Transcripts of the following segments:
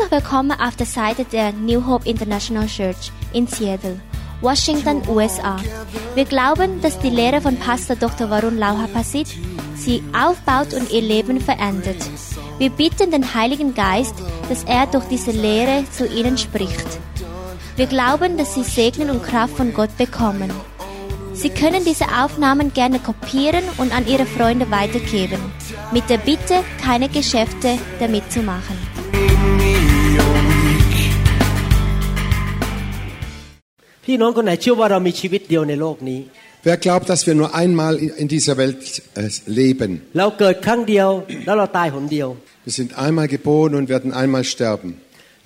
Herzlich willkommen auf der Seite der New Hope International Church in Seattle, Washington, USA. Wir glauben, dass die Lehre von Pastor Dr. Varun Lauhapasit sie aufbaut und ihr Leben verändert. Wir bitten den Heiligen Geist, dass er durch diese Lehre zu ihnen spricht. Wir glauben, dass sie Segen und Kraft von Gott bekommen. Sie können diese Aufnahmen gerne kopieren und an Ihre Freunde weitergeben, mit der Bitte, keine Geschäfte damit zu machen. พี่น้องคนไหนเชื่อว่าเรามีชีวิตเดียวในโลกนี้ Wer glaubt, dass wir nur einmal in dieser Welt äh, leben? เราเกิดครั้งเดียวแล้วเราตายหนเดียว Wir sind einmal geboren und werden einmal sterben.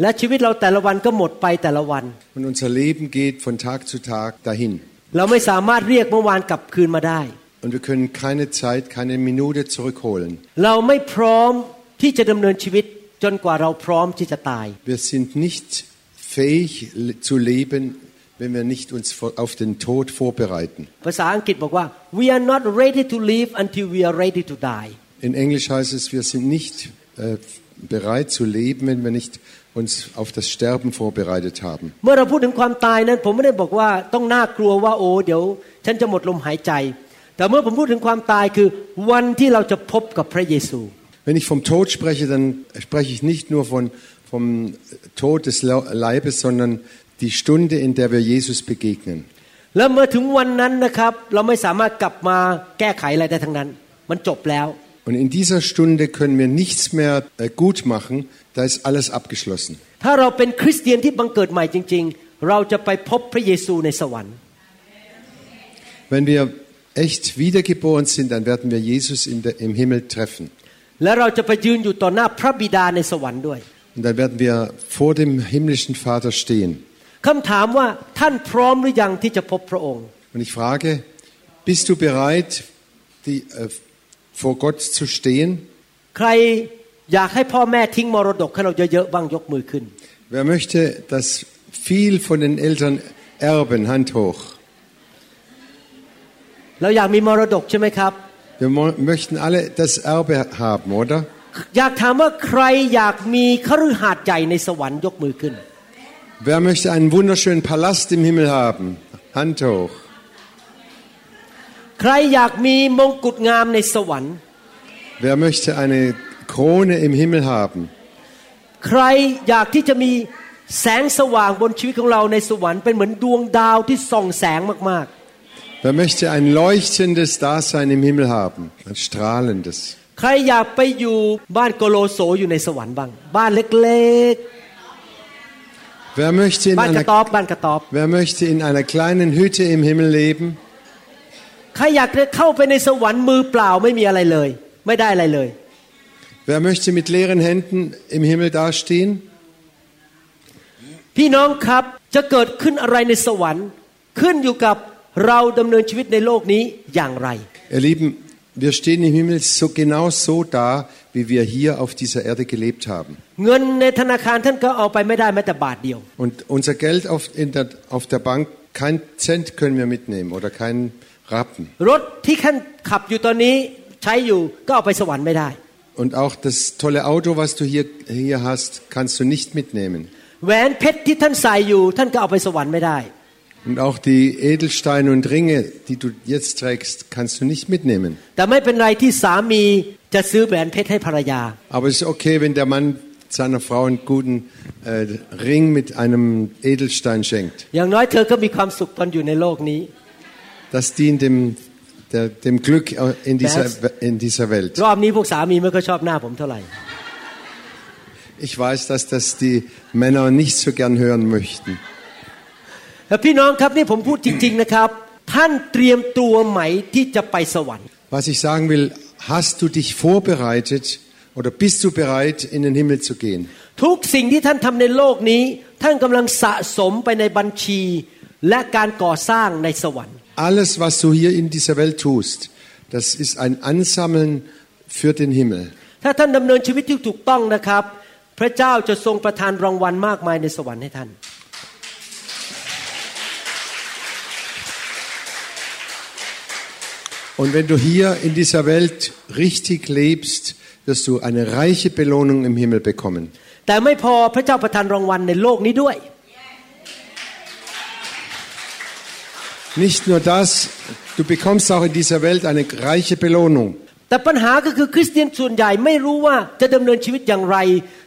และชีวิตเราแต่ละวันก็หมดไปแต่ละวัน Und unser Leben geht von Tag zu Tag dahin. เราไม่สามารถเรียกเมื่อวานกลับคืนมาได้ Und wir können keine Zeit, keine Minute zurückholen. เราไม่พร้อมที่จะดำเนินชีวิตจนกว่าเราพร้อมที่จะตาย Wir sind nicht fähig le- zu leben, wenn wir nicht uns vor- auf den Tod vorbereiten. ภาษาอังกฤษบอกว่า we are not ready to live until we are ready to die In Englisch heißt es, wir sind nicht äh, bereit zu leben, wenn wir nicht uns auf das Sterben vorbereitet haben. เมื่อเราพูดถึงความตายนั้น ผมไม่ได้บอกว่าต้องน่ากลัวว่าโอ้เดี๋ยว ฉันจะหมดลมหายใจ แต่เมื่อผมพูดถึงความตายคือวันที่เราจะพบกับพระเยซู Wenn ich vom Tod spreche, dann spreche ich nicht nur von, vom Tod des Lau- Leibes, sondern die Stunde, in der wir Jesus begegnen. แล้วเมื่อถึงวันนั้นนะครับ เราไม่สามารถกลับมาแก้ไขอะไรได้ทั้งนั้น มันจบแล้ว Und in dieser Stunde können wir nichts mehr äh, gut machen, da ist alles abgeschlossen. ถ้าเราเป็นคริสเตียนที่บังเกิดใหม่จริง ๆ เราจะไปพบพระเยซูในสวรรค์ Wenn wir echt wiedergeboren sind, dann werden wir Jesus in der, im Himmel treffen. และเราจะไปยืนอยู่ต่อหน้าพระบิดาในสวรรค์ด้วย Und dann werden wir vor dem himmlischen Vater stehen. คำถามว่าท่านพร้อมหรือยังที่จะพบพระองค์ Und ich frage, bist du bereit, die, äh, vor Gott zu stehen? ใครอยากให้พ่อแม่ทิ้งมรดกให้เราเยอะๆบ้างยกมือขึ้น Wer möchte, dass viel von den Eltern erben? Hand hoch. เราอยากมีมรดกใช่ไหมครับ Wir mo- möchten alle das Erbe haben, oder? อยากถามว่าใครอยากมีคฤหาสน์ใหญ่ในสวรรค์ยกมือขึ้น Wer möchte einen wunderschönen Palast im Himmel haben? Hand hoch. ใครอยากมีมงกุฎงามในสวรรค์ Wer möchte eine Krone im Himmel haben? ใครอยากที่จะมีแสงสว่างบนชีวิตของเราในสวรรค์เป็นเหมือนดวงดาวที่ส่องแสงมาก Wer möchte ein leuchtendes Dasein im Himmel haben? Ein strahlendes. ๆ ใครอยากไปอยู่บ้านโกโลโสอยู่ในสวรรค์บ้าง บ้านเล็ก Wer möchte ๆ in บ้านกระ einer, ต๊อบบ้านกระต๊อบ wer möchte in einer kleinen Hütte im Himmel leben? ใครอยากจะเข้าไปในสวรรค์มือเปล่าไม่มีอะไรเลย ไม่ได้อะไรเลย Wer möchte mit leeren Händen im Himmel dastehen? พี่น้องครับจะเกิดขึ้นอะไรในสวรรค์ ขึ้นอยู่กับเราดำเนินชีวิตในโลกนี้อย่างไร Ihr Lieben, wir stehen im Himmel so genau so da, wie wir hier auf dieser Erde gelebt haben. Und unser Geld auf, der, auf der Bank, kein Cent können wir mitnehmen oder keinen Rappen. Und auch das tolle Auto, was du hier, hier hast, kannst du nicht mitnehmen. Und auch die Edelsteine und Ringe, die du jetzt trägst, kannst du nicht mitnehmen. แต่ไม่เป็นไรที่สามีจะซื้อแหวนเพชรให้ภรรยา Aber es ist okay, wenn der Mann seiner Frau einen guten äh, Ring mit einem Edelstein schenkt. อย่างน้อยเธอก็มีความสุขตอนอยู่ในโลกนี้ Das dient dem, der, dem Glück in dieser, That's- in dieser Welt. รอบนี้พวกสามีไม่ค่อยชอบหน้าผมเท่าไหร่ Ich weiß, dass das die Männer nicht so gern hören möchten. แต่พี่น้องครับนี่ผมพูดจริง ๆนะครับ ท่านเตรียมตัวไหมที่จะไปสวรรค์ Was ich sagen will, hast du dich vorbereitet oder bist du bereit, in den Himmel zu gehen? ทุกสิ่งที่ท่านทำในโลกนี้ ท่านกำลังสะสมไปในบัญชี และการก่อสร้างในสวรรค์ Alles, was du hier in dieser Welt tust, das ist ein Ansammeln für den Himmel. ถ้าท่านดำเนินชีวิตที่ถูกต้องนะครับ พระเจ้าจะทรงประทานรางวัลมากมายในสวรรค์ให้ท่าน Und wenn du hier in dieser Welt richtig lebst, wirst du eine reiche Belohnung im Himmel bekommen. แต่ไม่พอพระเจ้าประทานรางวัลในโลกนี้ด้วย Nicht nur das, du bekommst auch in dieser Welt eine reiche Belohnung. แต่ปัญหาก็คือคริสเตียนส่วนใหญ่ไม่รู้ว่าจะดำเนินชีวิตอย่างไร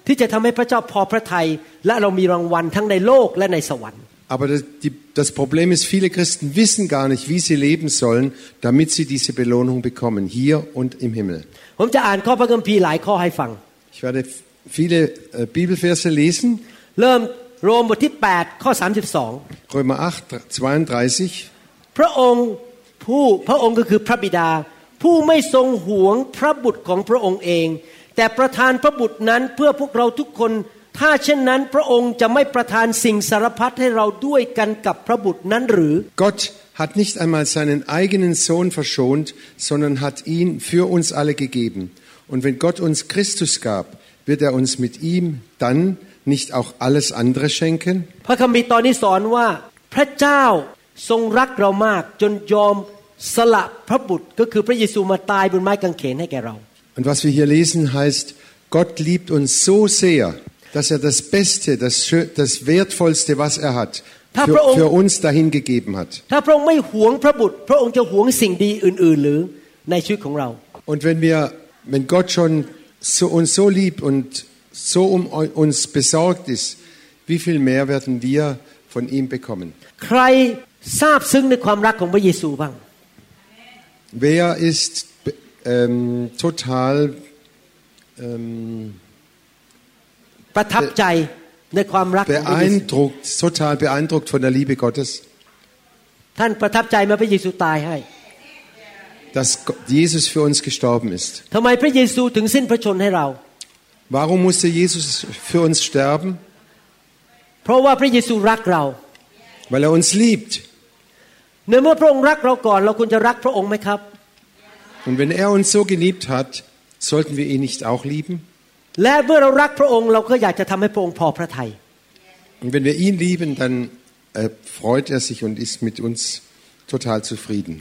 ที่จะทำให้พระเจ้าพอพระทัยและเรามีรางวัลทั้งในโลกและในสวรรค์ Aber das, die, das Problem ist, viele Christen wissen gar nicht, wie sie leben sollen, damit sie diese Belohnung bekommen, hier und im Himmel. ผมจะอ่านข้อพระคัมภีร์หลายข้อให้ฟัง Ich werde viele äh, Bibelverse lesen. เริ่มโรมบทที่ 8 ข้อ 32 Römer 8, 32. พระองค์ผู้พระองค์ก็คือพระบิดา ผู้ไม่ทรงหวงพระบุตรของพระองค์เอง แต่ประทานพระบุตรนั้นเพื่อพวกเราทุกคน ถ้าเช่นนั้นพระองค์จะไม่ประทานสิ่งสารพัดให้เราด้วยกันกับพระบุตรนั้นหรือ Gott hat nicht einmal seinen eigenen Sohn verschont, sondern hat ihn für uns alle gegeben. Und wenn Gott uns Christus gab, wird er uns mit ihm dann nicht auch alles andere schenken? พระคัมภีร์ตอนนี้สอนว่า พระเจ้าทรงรักเรามาก จนยอมสละพระบุตร ก็คือพระเยซูมาตายบนไม้กางเขนให้แก่เรา Und was wir hier lesen heißt, Gott liebt uns so sehr, dass er das Beste, das, Schö das Wertvollste, was er hat, für, für uns dahingegeben hat. Und wenn wir, wenn Gott schon so, uns so liebt und so um uns besorgt ist, wie viel mehr werden wir von ihm bekommen? Wer ist ähm, total ähm, beeindruckt, total beeindruckt von der Liebe Gottes. Dass Jesus für uns gestorben ist. Warum musste Jesus für uns sterben? Weil er uns liebt. Und wenn er uns so geliebt hat, sollten wir ihn nicht auch lieben? และเมื่อเรารักพระองค์เราก็อยากจะทำให้พระองค์พอพระทัย Und wenn wir ihn lieben, dann äh, freut er sich und ist mit uns total zufrieden.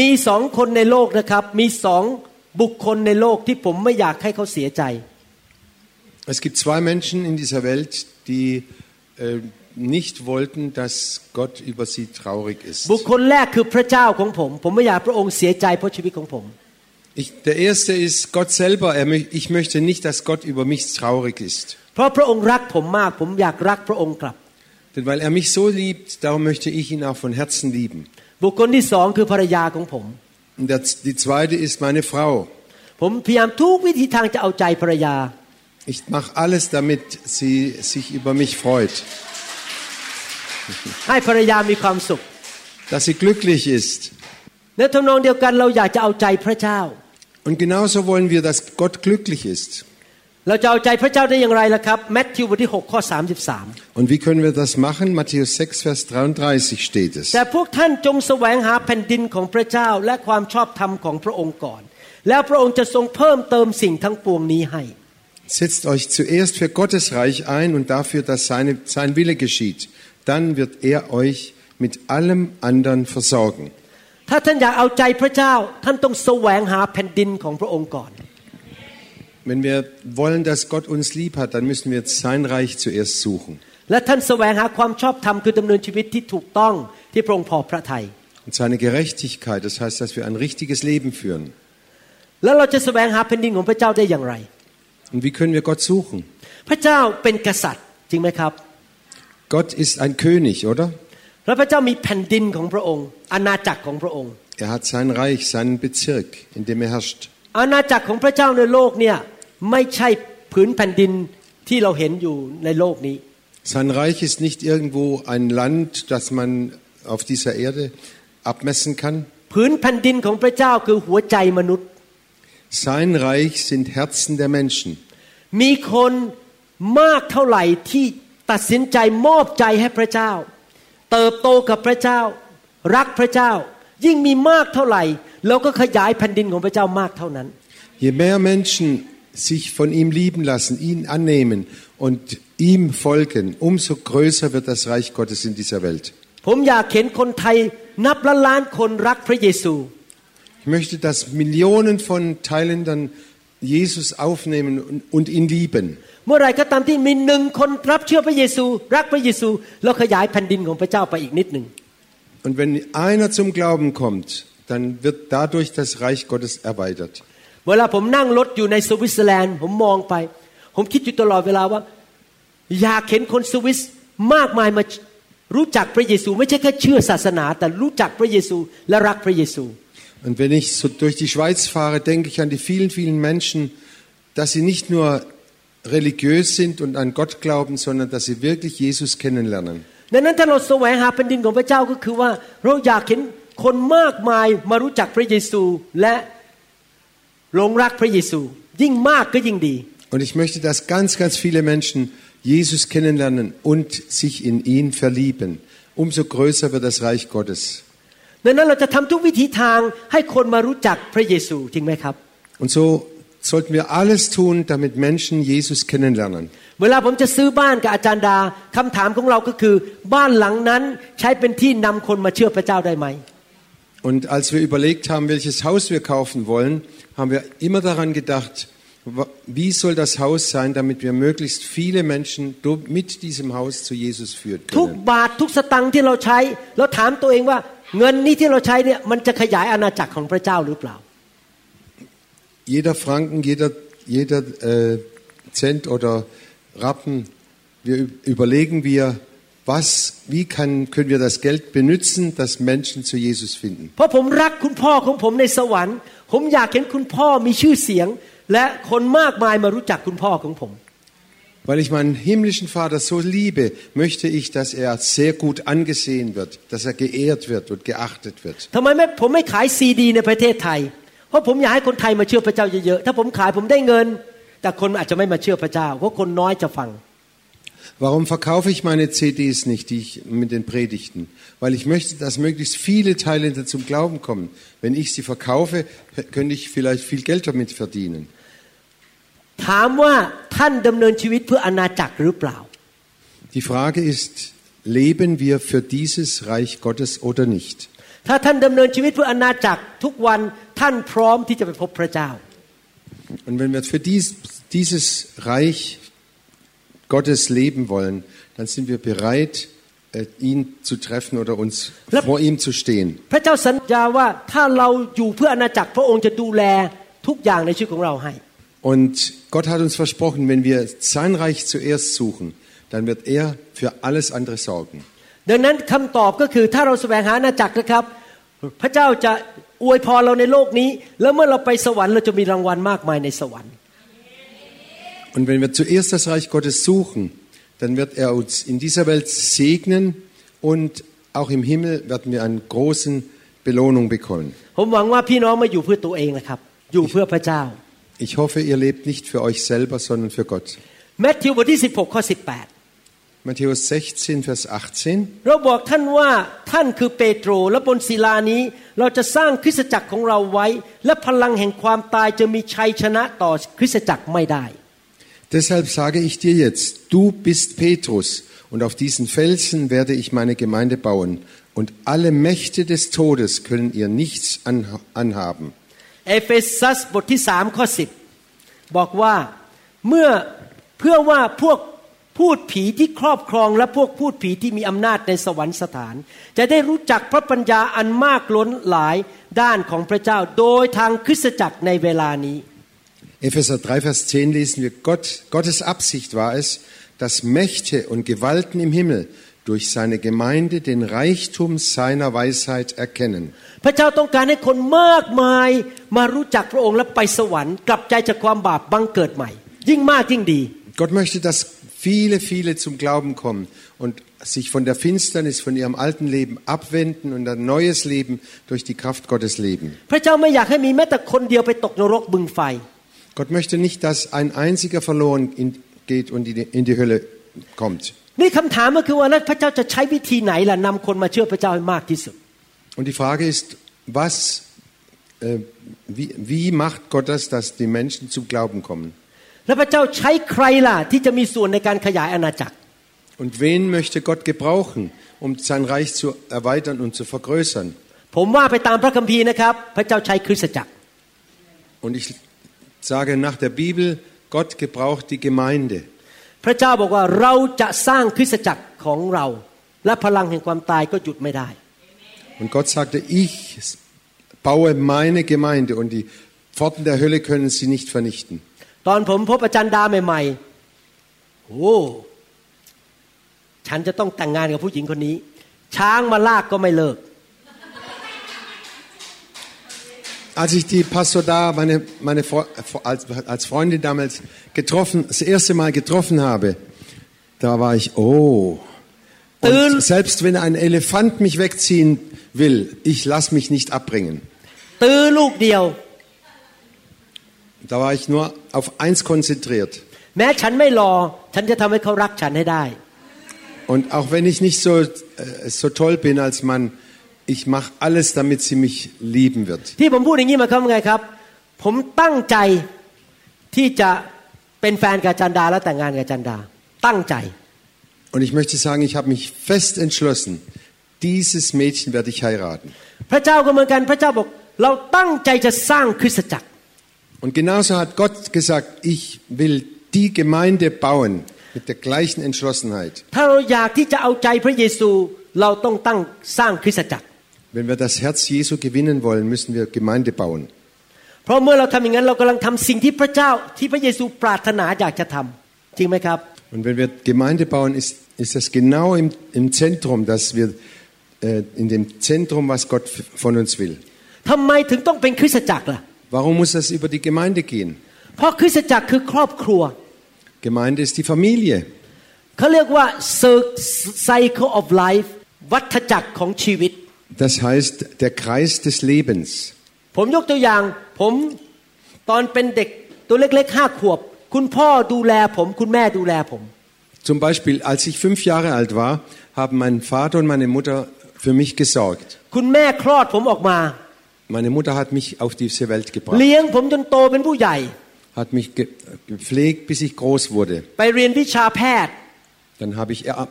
มีสองคนในโลกนะครับ มีสองบุคคลในโลกที่ผมไม่อยากให้เขาเสียใจ Es gibt zwei Menschen in dieser Welt, die äh, nicht wollten, dass Gott über sie traurig ist. บุคคลแรกคือพระเจ้าของผม ผมไม่อยากพระองค์เสียใจเพราะชีวิตของผม Ich, der erste ist Gott selber. Er, mö- ich möchte nicht, dass Gott über mich traurig ist. เพราะพระองค์รักผมมาก ผมอยากรักพระองค์กลับ Denn weil er mich so liebt, darum möchte ich ihn auch von Herzen lieben. บุคคลที่สองคือภรรยาของผม Und der, die zweite ist meine Frau. ผมพยายามทุกวิธีทางจะเอาใจภรรยา Ich mache alles, damit sie sich über mich freut, ให้ภรรยามีความสุข dass sie glücklich ist. ในทำนองเดียวกันเราอยากจะเอาใจพระเจ้า Und genauso wollen wir, dass Gott glücklich ist. เราจะเอาใจพระเจ้าได้อย่างไรล่ะครับแมทธิวบทที่6ข้อ Und wie können wir das machen? Matthäus 6, Vers 33 steht 33 es. แต่พวกท่านจงแสวงหาแผ่นดินของพระเจ้าและความชอบธรรมของพระองค์ก่อน แล้วพระองค์จะทรงเพิ่มเติมสิ่งทั้งปวงนี้ให้ Setzt euch zuerst für Gottes Reich ein und dafür, dass seine, sein Wille geschieht. Dann wird er euch mit allem anderen versorgen. ถ้าท่านอยากเอาใจพระเจ้า ท่านต้องแสวงหาแผ่นดินของพระองค์ก่อน Wenn wir wollen, dass Gott uns lieb hat, dann müssen wir sein Reich zuerst suchen. และท่านแสวงหาความชอบธรรมคือดำเนินชีวิตที่ถูกต้องที่พระองค์พอพระทัย Und seine Gerechtigkeit, das heißt, dass wir ein richtiges Leben führen. แล้วเราจะแสวงหาแผ่นดินของพระเจ้าได้อย่างไร Und wie können wir Gott suchen? พระเจ้าเป็นกษัตริย์จริงไหมครับ Gott ist ein König, oder? และพระเจ้ามีแผ่นดินของพระองค์ อาณาจักรของพระองค์ Er hat sein Reich, seinen Bezirk, in dem er herrscht. อาณาจักรของพระเจ้าในโลกเนี่ยไม่ใช่ผืนแผ่นดินที่เราเห็นอยู่ในโลกนี้ Sein Reich ist nicht irgendwo ein Land, das man auf dieser Erde abmessen kann. ผืนแผ่นดินของพระเจ้าคือหัวใจมนุษย์ Sein Reich sind Herzen der Menschen. มีคนมากเท่าไหร่ที่ตัดสินใจมอบใจให้พระเจ้า เติบโตกับพระเจ้า รักพระเจ้า ยิ่งมีมากเท่าไหร่เราก็ขยายแผ่นดินของพระเจ้ามากเท่านั้น Je mehr Menschen sich von ihm lieben lassen, ihn annehmen und ihm folgen, umso größer wird das Reich Gottes in dieser Welt. ผมอยากเห็นคนไทยนับล้านล้านคนรักพระเยซู Ich möchte, dass Millionen von Thailändern Jesus aufnehmen und, und ihn lieben. เมื่อไหรก็ตามที่มีหนึ่งคนรับเชื่อพระเยซู รักพระเยซูแล้วขยายแผ่นดินของพระเจ้าไปอีกนิดหนึ่ง Und wenn einer zum Glauben kommt, dann wird dadurch das Reich Gottes erweitert. เวลาผมนั่งรถอยู่ในสวิตเซอร์แลนด์ผมมองไป ผมคิดอยู่ตลอดเวลาว่า อยากเห็นคนสวิสมากมายมารู้จักพระเยซู ไม่ใช่แค่เชื่อศาสนา แต่รู้จักพระเยซูและรักพระเยซู Und wenn ich so durch die Schweiz fahre, denke ich an die vielen, vielen Menschen, dass sie nicht nur religiös sind und an Gott glauben, sondern dass sie wirklich Jesus kennenlernen. ดังนั้นถ้าเราแสวงหาแผ่นดินของพระเจ้าก็คือว่าเราอยากเห็นคนมากมายมารู้จักพระเยซู และหลงรักพระเยซู ยิ่งมากก็ยิ่งดี Und ich möchte, dass ganz, ganz viele Menschen Jesus kennenlernen und sich in ihn verlieben. Umso größer wird das Reich Gottes. ดังนั้นเราจะทำทุกวิธีทางให้คนมารู้จักพระเยซูจริงไหมครับ Und so sollten wir alles tun, damit Menschen Jesus kennenlernen. เวลาผมจะซื้อบ้านกับอาจารย์ดาคำถามของเราก็คือ บ้านหลังนั้นใช้เป็นที่นำคนมาเชื่อพระเจ้าได้ไหม Und als wir überlegt haben, welches Haus wir kaufen wollen, haben wir immer daran gedacht, wa- wie soll das Haus sein, damit wir möglichst viele Menschen do- mit diesem Haus zu Jesus führen ทุก können. บาททุกสตังค์ที่เราใช้เราถามตัวเองว่าเงินนี้ที่เราใช้เนี่ยมันจะขยายอาณาจักรของพระเจ้าหรือเปล่า Jeder Franken, jeder, jeder äh, Cent oder Rappen, wir ü- überlegen wir, was, wie kann, können wir das Geld benutzen, dass Menschen zu Jesus finden. เพราะผมรักคุณพ่อของผมในสวรรค์ ผมอยากเห็นคุณพ่อมีชื่อเสียง และคนมากมายมารู้จักคุณพ่อของผม weil ich meinen himmlischen Vater so liebe, möchte ich, dass er sehr gut angesehen wird, dass er geehrt wird und geachtet wird. Warum verkaufe ich meine CDs nicht, die ich mit den Predigten? Weil ich möchte, dass möglichst viele Thailänder zum Glauben kommen. Wenn ich sie verkaufe, könnte ich vielleicht viel Geld damit verdienen. ถามว่าท่านดำเนินชีวิตเพื่ออาณาจักรหรือเปล่า Die Frage ist, leben wir für dieses Reich Gottes oder nicht? ถ้าท่านดำเนินชีวิตเพื่ออาณาจักรทุกวันท่านพร้อมที่จะไปพบพระเจ้า Und wenn wir für dies, dieses Reich Gottes leben wollen, dann sind wir bereit, äh, ihn zu treffen oder uns Lep- vor ihm zu stehen. พระเจ้าสัญญาว่าถ้าเราอยู่เพื่ออาณาจักรพระองค์จะดูแลทุกอย่างในชีวิตของเราให้ Und Gott hat uns versprochen, wenn wir sein Reich zuerst suchen, dann wird er für alles andere sorgen. ดังนั้นคำตอบก็คือถ้าเราแสวงหาอาณาจักรนะครับ พระเจ้าจะอวยพรเราในโลกนี้ แล้วเมื่อเราไปสวรรค์เราจะมีรางวัลมากมายในสวรรค์ Und wenn wir zuerst das Reich Gottes suchen, dann wird er uns in dieser Welt segnen und auch im Himmel werden wir eine große Belohnung bekommen. ผมหวังว่าพี่น้องไมาอยู่เพื่อตัวเองนะครับ อยู่เพื่อพระเจ้า Ich hoffe, ihr lebt nicht für euch selber, sondern für Gott. แมทธิวบทที่ 16 ข้อ Matthäus 16, Vers 18. 18 เราบอกท่านว่าท่านคือเปโตร และบนศิลานี้ เราจะสร้างคริสตจักรของเราไว้ และพลังแห่งความตายจะมีชัยชนะต่อคริสตจักรไม่ได้ Deshalb sage ich dir jetzt, du bist Petrus, und auf diesen Felsen werde ich meine Gemeinde bauen, und alle Mächte des Todes können ihr nichts anh- anhaben. เอเฟซัสบทที่3ข้อ10บอกว่าเมื่อเพื่อว่าพวกพูดผีที่ครอบครองและพวกพูดผีที่มีอำนาจในสวรรคสถาน จะได้รู้จักพระปัญญาอันมากล้นหลายด้านของพระเจ้าโดยทางคริสตจักรในเวลานี้ Epheser 3, Vers 10 lesen wir, Gott, Gottes Absicht war es, dass Mächte und Gewalten im Himmel durch seine Gemeinde den Reichtum seiner Weisheit erkennen. พระเจ้าต้องการให้คนมากมายมารู้จักพระองค์และไปสวรรค์กลับใจจากความบาปบังเกิดใหม่ ยิ่งมากยิ่งดี Gott möchte, dass viele, viele zum Glauben kommen und sich von der Finsternis, von ihrem alten Leben abwenden und ein neues Leben durch die Kraft Gottes leben. พระเจ้าไม่อยากให้มีแม้แต่คนเดียวไปตกนรกบึงไฟ Gott möchte nicht, dass ein einziger verloren in, geht und in die, in die Hölle kommt. นี่คำถามก็คือว่าแล้วพระเจ้าจะใช้วิธีไหนล่ะนำคนมาเชื่อพระเจ้าให้มากที่สุด Und die Frage ist, was, äh, wie, wie macht Gott das, dass die Menschen zum Glauben kommen? แล้วพระเจ้าใช้ใครล่ะที่จะมีส่วนในการขยายอาณาจักร Und wen möchte Gott gebrauchen, um sein Reich zu erweitern und zu vergrößern? ผมว่าไปตามพระคัมภีร์นะครับ พระเจ้าใช้คริสตจักร Und ich sage nach der Bibel, Gott gebraucht die Gemeinde. พระเจ้าบอกว่าเราจะสร้างคริสตจักรของเรา และพลังแห่งความตายก็หยุดไม่ได้ Und Gott sagte, ich baue meine Gemeinde und die Pforten der Hölle können sie nicht vernichten. ตอนผมพบอาจารย์ดาใหม่ๆโอ้ฉันจะต้องแต่งงานกับผู้หญิงคนนี้ ช้างมาลากก็ไม่เลิก als ich die Pastor da, meine, meine als, als Freunde damals getroffen, das erste Mal getroffen habe, da war ich, oh. Und selbst wenn ein Elefant mich wegziehen will, ich lasse mich nicht abbringen. Da war ich nur auf eins konzentriert. Und auch wenn ich nicht so, äh, so toll bin als Mann, ich mache alles, damit sie mich lieben wird. ที่ผมพูดอย่างนี้หมายความว่าไงครับ ผมตั้งใจที่จะเป็นแฟนกับอาจันดา และแต่งงานกับอาจันดา ตั้งใจ Und ich möchte sagen, ich habe mich fest entschlossen, dieses Mädchen werde ich heiraten. พระเจ้าก็เหมือนกันพระเจ้าบอก เราตั้งใจจะสร้างคริสตจักร Und genauso hat Gott gesagt, ich will die Gemeinde bauen mit der gleichen Entschlossenheit. ถ้าเราอยากที่จะเอาใจพระเยซู เราต้องตั้งสร้างคริสตจักร Wenn wir das Herz Jesu gewinnen wollen, müssen wir Gemeinde bauen. เพราะเมื่อเราทำอย่างนั้นเรากำลังทำสิ่งที่พระเจ้าที่พระเยซูปรารถนาอยากจะทำจริงไหมครับ Und wenn wir Gemeinde bauen, ist, ist das genau im, im Zentrum, dass wir äh, in dem Zentrum, was Gott f- von uns will. ทำไมถึงต้องเป็นคริสตจักรล่ะ Warum muss das über die Gemeinde gehen? เพราะคริสตจักรคือครอบครัว Gemeinde ist die Familie. เขาเรียกว่า cycle of life วัฏจักรของชีวิต Das heißt der Kreis des Lebens. ผมยกตัวอย่าง ผมตอนเป็นเด็กตัวเล็กๆห้าขวบ คุณพ่อดูแลผม คุณแม่ดูแลผม Zum Beispiel, als ich fünf Jahre alt war, haben mein Vater und meine Mutter für mich gesorgt. คุณแม่คลอดผมออกมา Meine Mutter hat mich auf diese Welt gebracht, เลี้ยงผมจนโตเป็นผู้ใหญ่ hat mich ge gepflegt, bis ich groß wurde. ไปเรียนวิชาแพทย์ Dann habe ich Ar-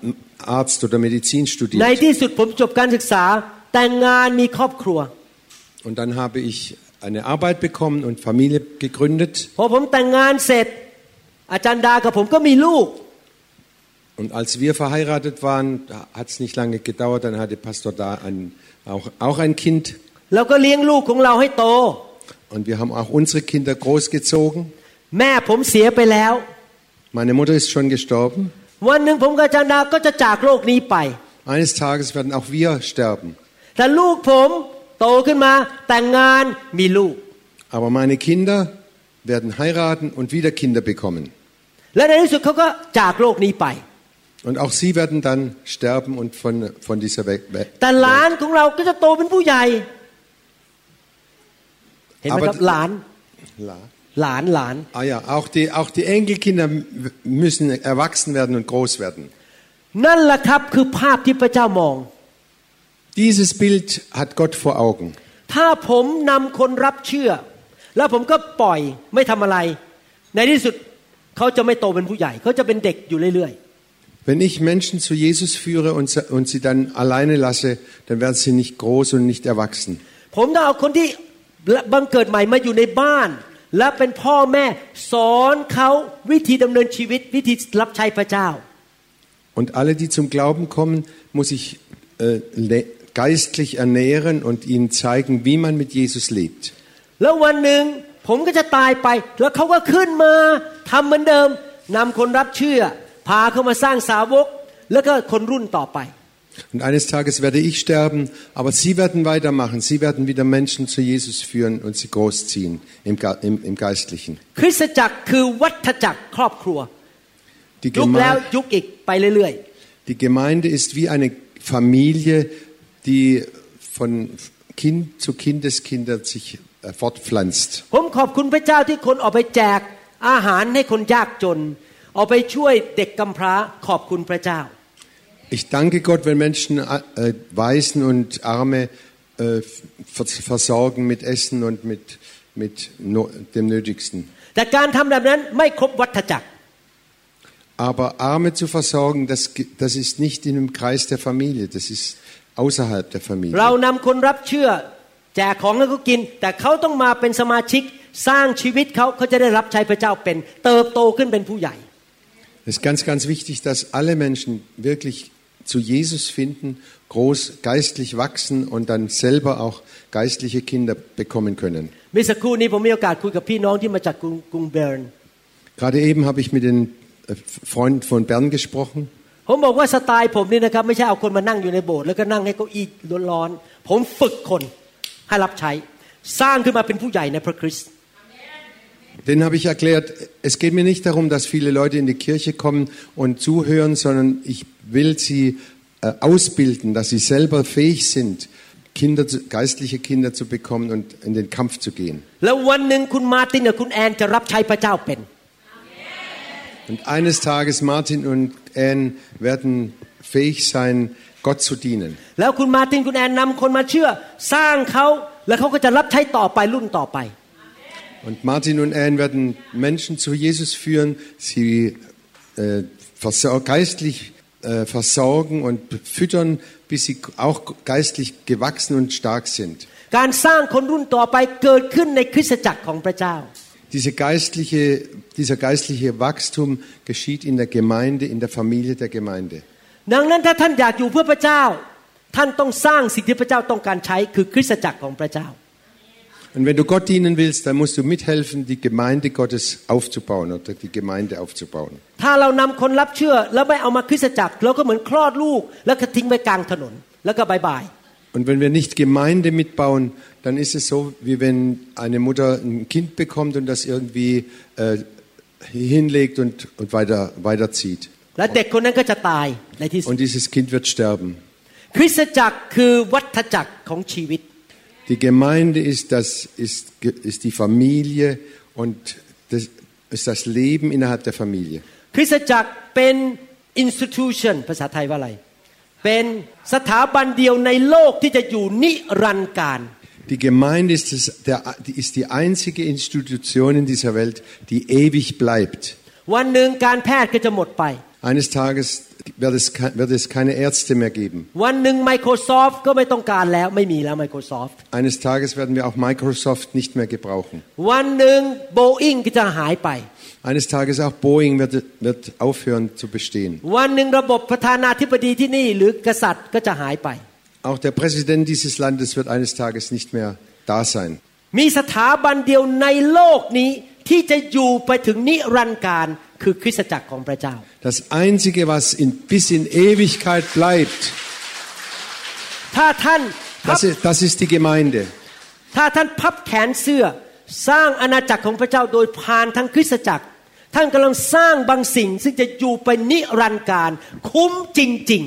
Arzt oder Medizin ใน studiert. ที่สุดผมจบการศึกษา แต่งงานมีครอบครัว Und dann habe ich eine Arbeit bekommen und Familie gegründet. พอผมแต่งงานเสร็จ อาจารย์ดากับผมก็มีลูก Und als wir verheiratet waren, hat es nicht lange gedauert, dann hatte Pastor da ein, auch, auch ein Kind. เราก็เลี้ยงลูกของเราให้โต Und wir haben auch unsere Kinder großgezogen. แม่ผมเสียไปแล้ว Meine Mutter ist schon gestorben. วันหนึ่งผมกับอาจารย์ดาก็จะจากโลกนี้ไป Eines Tages werden auch wir sterben. แต่ลูกผมโตขึ้นมาแต่งงานมีลูก Aber meine Kinder werden heiraten und wieder Kinder bekommen. และในที่สุดเขาก็จากโลกนี้ไป Und auch sie werden dann sterben und von, von dieser Welt. แต่หลานของเราก็จะโตเป็นผู้ใหญ่ เห็นไหมครับ Aber- หลาน La. หลานหลาน Ah ja, auch die, auch die Enkelkinder müssen erwachsen werden und groß werden. Dieses Bild hat Gott vor Augen. ถ้าผมนำคนรับเชื่อ แล้วผมก็ปล่อยไม่ทำอะไร ในที่สุดเขาจะไม่โตเป็นผู้ใหญ่ เขาจะเป็นเด็กอยู่เรื่อย Wenn ich Menschen zu Jesus führe und, sie- und sie dann alleine lasse, dann werden sie nicht groß und nicht erwachsen. ๆ ผมต้องเอาคนที่บังเกิดใหม่มาอยู่ในบ้าน และเป็นพ่อแม่สอนเขาวิธีดำเนินชีวิต วิธีรับใช้พระเจ้า Und alle, die zum Glauben kommen, muss ich äh, le- geistlich ernähren und ihnen zeigen, wie man mit Jesus lebt. Und eines Tages werde ich sterben, aber sie werden weitermachen. Sie werden wieder Menschen zu Jesus führen und sie großziehen im, im, im Geistlichen. Die Gemeinde, die Gemeinde ist wie eine Familie, die von Kind zu Kindeskindern sich äh, fortpflanzt. Ich danke Gott, wenn Menschen äh, Waisen und Arme äh, versorgen mit Essen und mit, mit dem Nötigsten. Aber Arme zu versorgen, das, das ist nicht in dem Kreis der Familie, das ist außerhalb der เรา Familie. นำคนรับเชื่อ แจกของให้เขากิน แต่เขาต้องมาเป็นสมาชิก สร้างชีวิตเขาเขาจะได้รับใช้พระเจ้าเป็น เติบโตขึ้นเป็นผู้ใหญ่ Es ist ganz, ganz wichtig, dass alle Menschen wirklich zu Jesus finden, groß geistlich wachsen und dann selber auch geistliche Kinder bekommen können. เมื่อสักครู่นี้ผมมีโอกาสคุยกับพี่น้องที่มาจากกรุงกรุงเบร์น Gerade eben habe ich mit den äh, Freunden von Bern gesprochen. ผมบอกว่าสไตล์ผมนี่นะครับไม่ใช่เอาคนมานั่งอยู่ในโบสถ์แล้วก็นั่งให้เก้าอี้ร้อนๆผมฝึกคนให้รับใช้ สร้างขึ้นมาเป็นผู้ใหญ่ในพระคริสต์ Den habe ich erklärt, es geht mir nicht darum, dass viele Leute in die Kirche kommen und zuhören, sondern ich will sie äh, ausbilden, dass sie selber fähig sind, Kinder, zu- geistliche Kinder zu bekommen und in den Kampf zu gehen. แ Und eines Tages Martin und Anne werden fähig sein, Gott zu dienen. แล้วคุณมาร์ตินคุณแอนนำคนมาเชื่อ สร้างเขาแล้วเขาก็จะรับใช้ต่อไปรุ่นต่อไป Und Martin und Anne werden Menschen zu Jesus führen, sie äh, versor geistlich äh, versorgen und füttern, bis sie auch geistlich gewachsen und stark sind. การสร้างคนรุ่นต่อไปเกิดขึ้นในคริสตจักรของพระเจ้า Diese geistliche, dieser geistliche Wachstum geschieht in der Gemeinde, in der Familie der Gemeinde. ดังนั้นถ้าท่านอยากอยู่เพื่อพระเจ้า ท่านต้องสร้างสิ่งที่พระเจ้าต้องการใช้คือคริสตจักรของพระเจ้า Und wenn du Gott dienen willst, dann musst du mithelfen, die Gemeinde Gottes aufzubauen oder die Gemeinde aufzubauen. ถ้ าเรานำคนรับเชื่อแล้วไม่เอามาคริสตจักรเราก็เหมือนคลอดลูก แล้วก็ทิ้งไว้กลางถนน แล้วก็บายบาย Und wenn wir nicht Gemeinde mitbauen, dann ist es so, wie wenn eine Mutter ein Kind bekommt und das irgendwie äh, hinlegt und, und weiter, weiterzieht. และเด็กคนนั้นก็จะตายในที่สุด Und dieses Kind wird sterben. คริสตจักรคือวัฏจักรของชีวิต Die Gemeinde ist, das, ist, ist die Familie und das ist das Leben innerhalb der Familie. คริสตจักรเป็น institution ภาษาไทยว่าอะไร เป็นสถาบันเดียวในโลกที่จะอยู่นิรันดร์การ Die Gemeinde ist, das, der, die ist die einzige Institution in dieser Welt, die ewig bleibt. วันหนึ่งการแพทย์ก็จะหมดไป Eines Tages wird es, ke- wird es keine Ärzte mehr geben. วันหนึ่ง Microsoft ก็ไม่ต้องการแล้วไม่มีแล้ว Microsoft Eines Tages werden wir auch Microsoft nicht mehr gebrauchen. วันหนึ่ง Boeing ก็จะหายไป Eines Tages auch Boeing wird, wird aufhören zu bestehen. วันหนึ่งระบบประธานาธิบดีที่นี่หรือกษัตริย์ก็จะหายไป Auch der Präsident dieses Landes wird eines Tages nicht mehr da sein. มีสถาบันเดียวในโลกนี้ ที่จะอยู่ไปถึงนิรันดร์การคือคริสตจักรของพระเจ้า Das Einzige, was in, bis in Ewigkeit bleibt, ถ้าท่านพับ das ist, das ist die Gemeinde. ถ้าท่านพับแขนเสื้อสร้างอาณาจักรของพระเจ้าโดยผ่านทางคริสตจักร ท่านกำลังสร้างบางสิ่งซึ่งจะอยู่ไปนิรันดร์การคุ้มจริง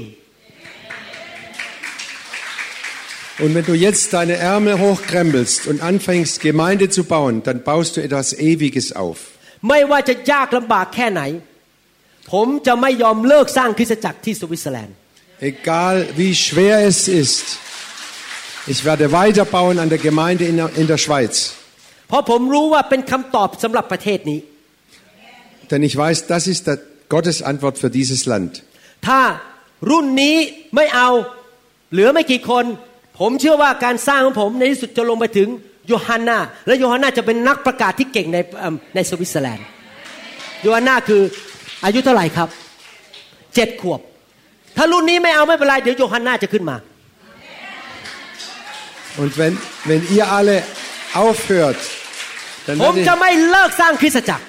Und wenn du jetzt deine Ärmel hochkrempelst und anfängst, Gemeinde zu bauen, dann baust du etwas Ewiges auf. ๆ ไม่ว่าจะยากลำบากแค่ไหน ผมจะไม่ยอมเลิกสร้างคริสตจักรที่สวิตเซอร์แลนด์ Egal wie schwer es ist, ich werde weiterbauen an der Gemeinde in der, in der Schweiz. เพราะผมรู้ว่าเป็นคำตอบสำหรับประเทศนี้ Denn ich weiß, das ist der Gottes Antwort für dieses Land. ถ้ารุ่นนี้ไม่เอาเหลือไม่กี่คน ผมเชื่อว่าการสร้างของผมในที่สุดจะลงไปถึงโยฮันนาและโยฮันนาจะเป็นนักประกาศที่เก่งในเอิ่มในสวิตเซอร์แลนด์โยฮันนาคืออายุเท่าไหร่ครับเจ็ดขวบ ถ้ารุ่นนี้ไม่เอาไม่เป็นไรเดี๋ยวโยฮันนาจะขึ้นมา Und wenn, wenn ihr alle aufhört, dann ผม werde, จะ ich, ไม่เลิกสร้างคริสตจักร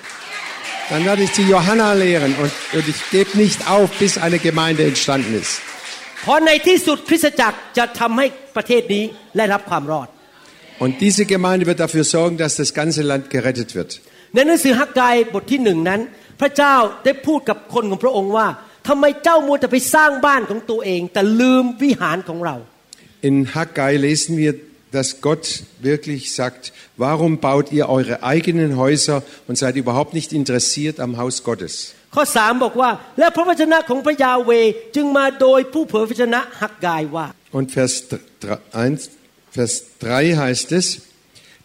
dann werde ich die Johanna lehren und, und ich gebe nicht auf, bis eine Gemeinde entstanden ist. เพราะในที่สุดคริสตจักรจะทำให้ประเทศนี้ได้รับความรอด Und diese Gemeinde wird dafür sorgen, dass das ganze Land gerettet wird. ในหนังสือฮักไกบทที่หนึ่งนั้น พระเจ้าได้พูดกับคนของพระองค์ว่าทำไมเจ้ามัวแต่ไปสร้างบ้านของตัวเอง แต่ลืมวิหารของเรา In Haggai lesen wir, dass Gott wirklich sagt, warum baut ihr eure eigenen Häuser und seid überhaupt nicht interessiert am Haus Gottes? ข้อสามบอกว่า และพระวจนะของพระยาเวห์จึงมาโดยผู้เผยพระวจนะฮักไกว่า Und Vers 1, Vers 3 heißt es,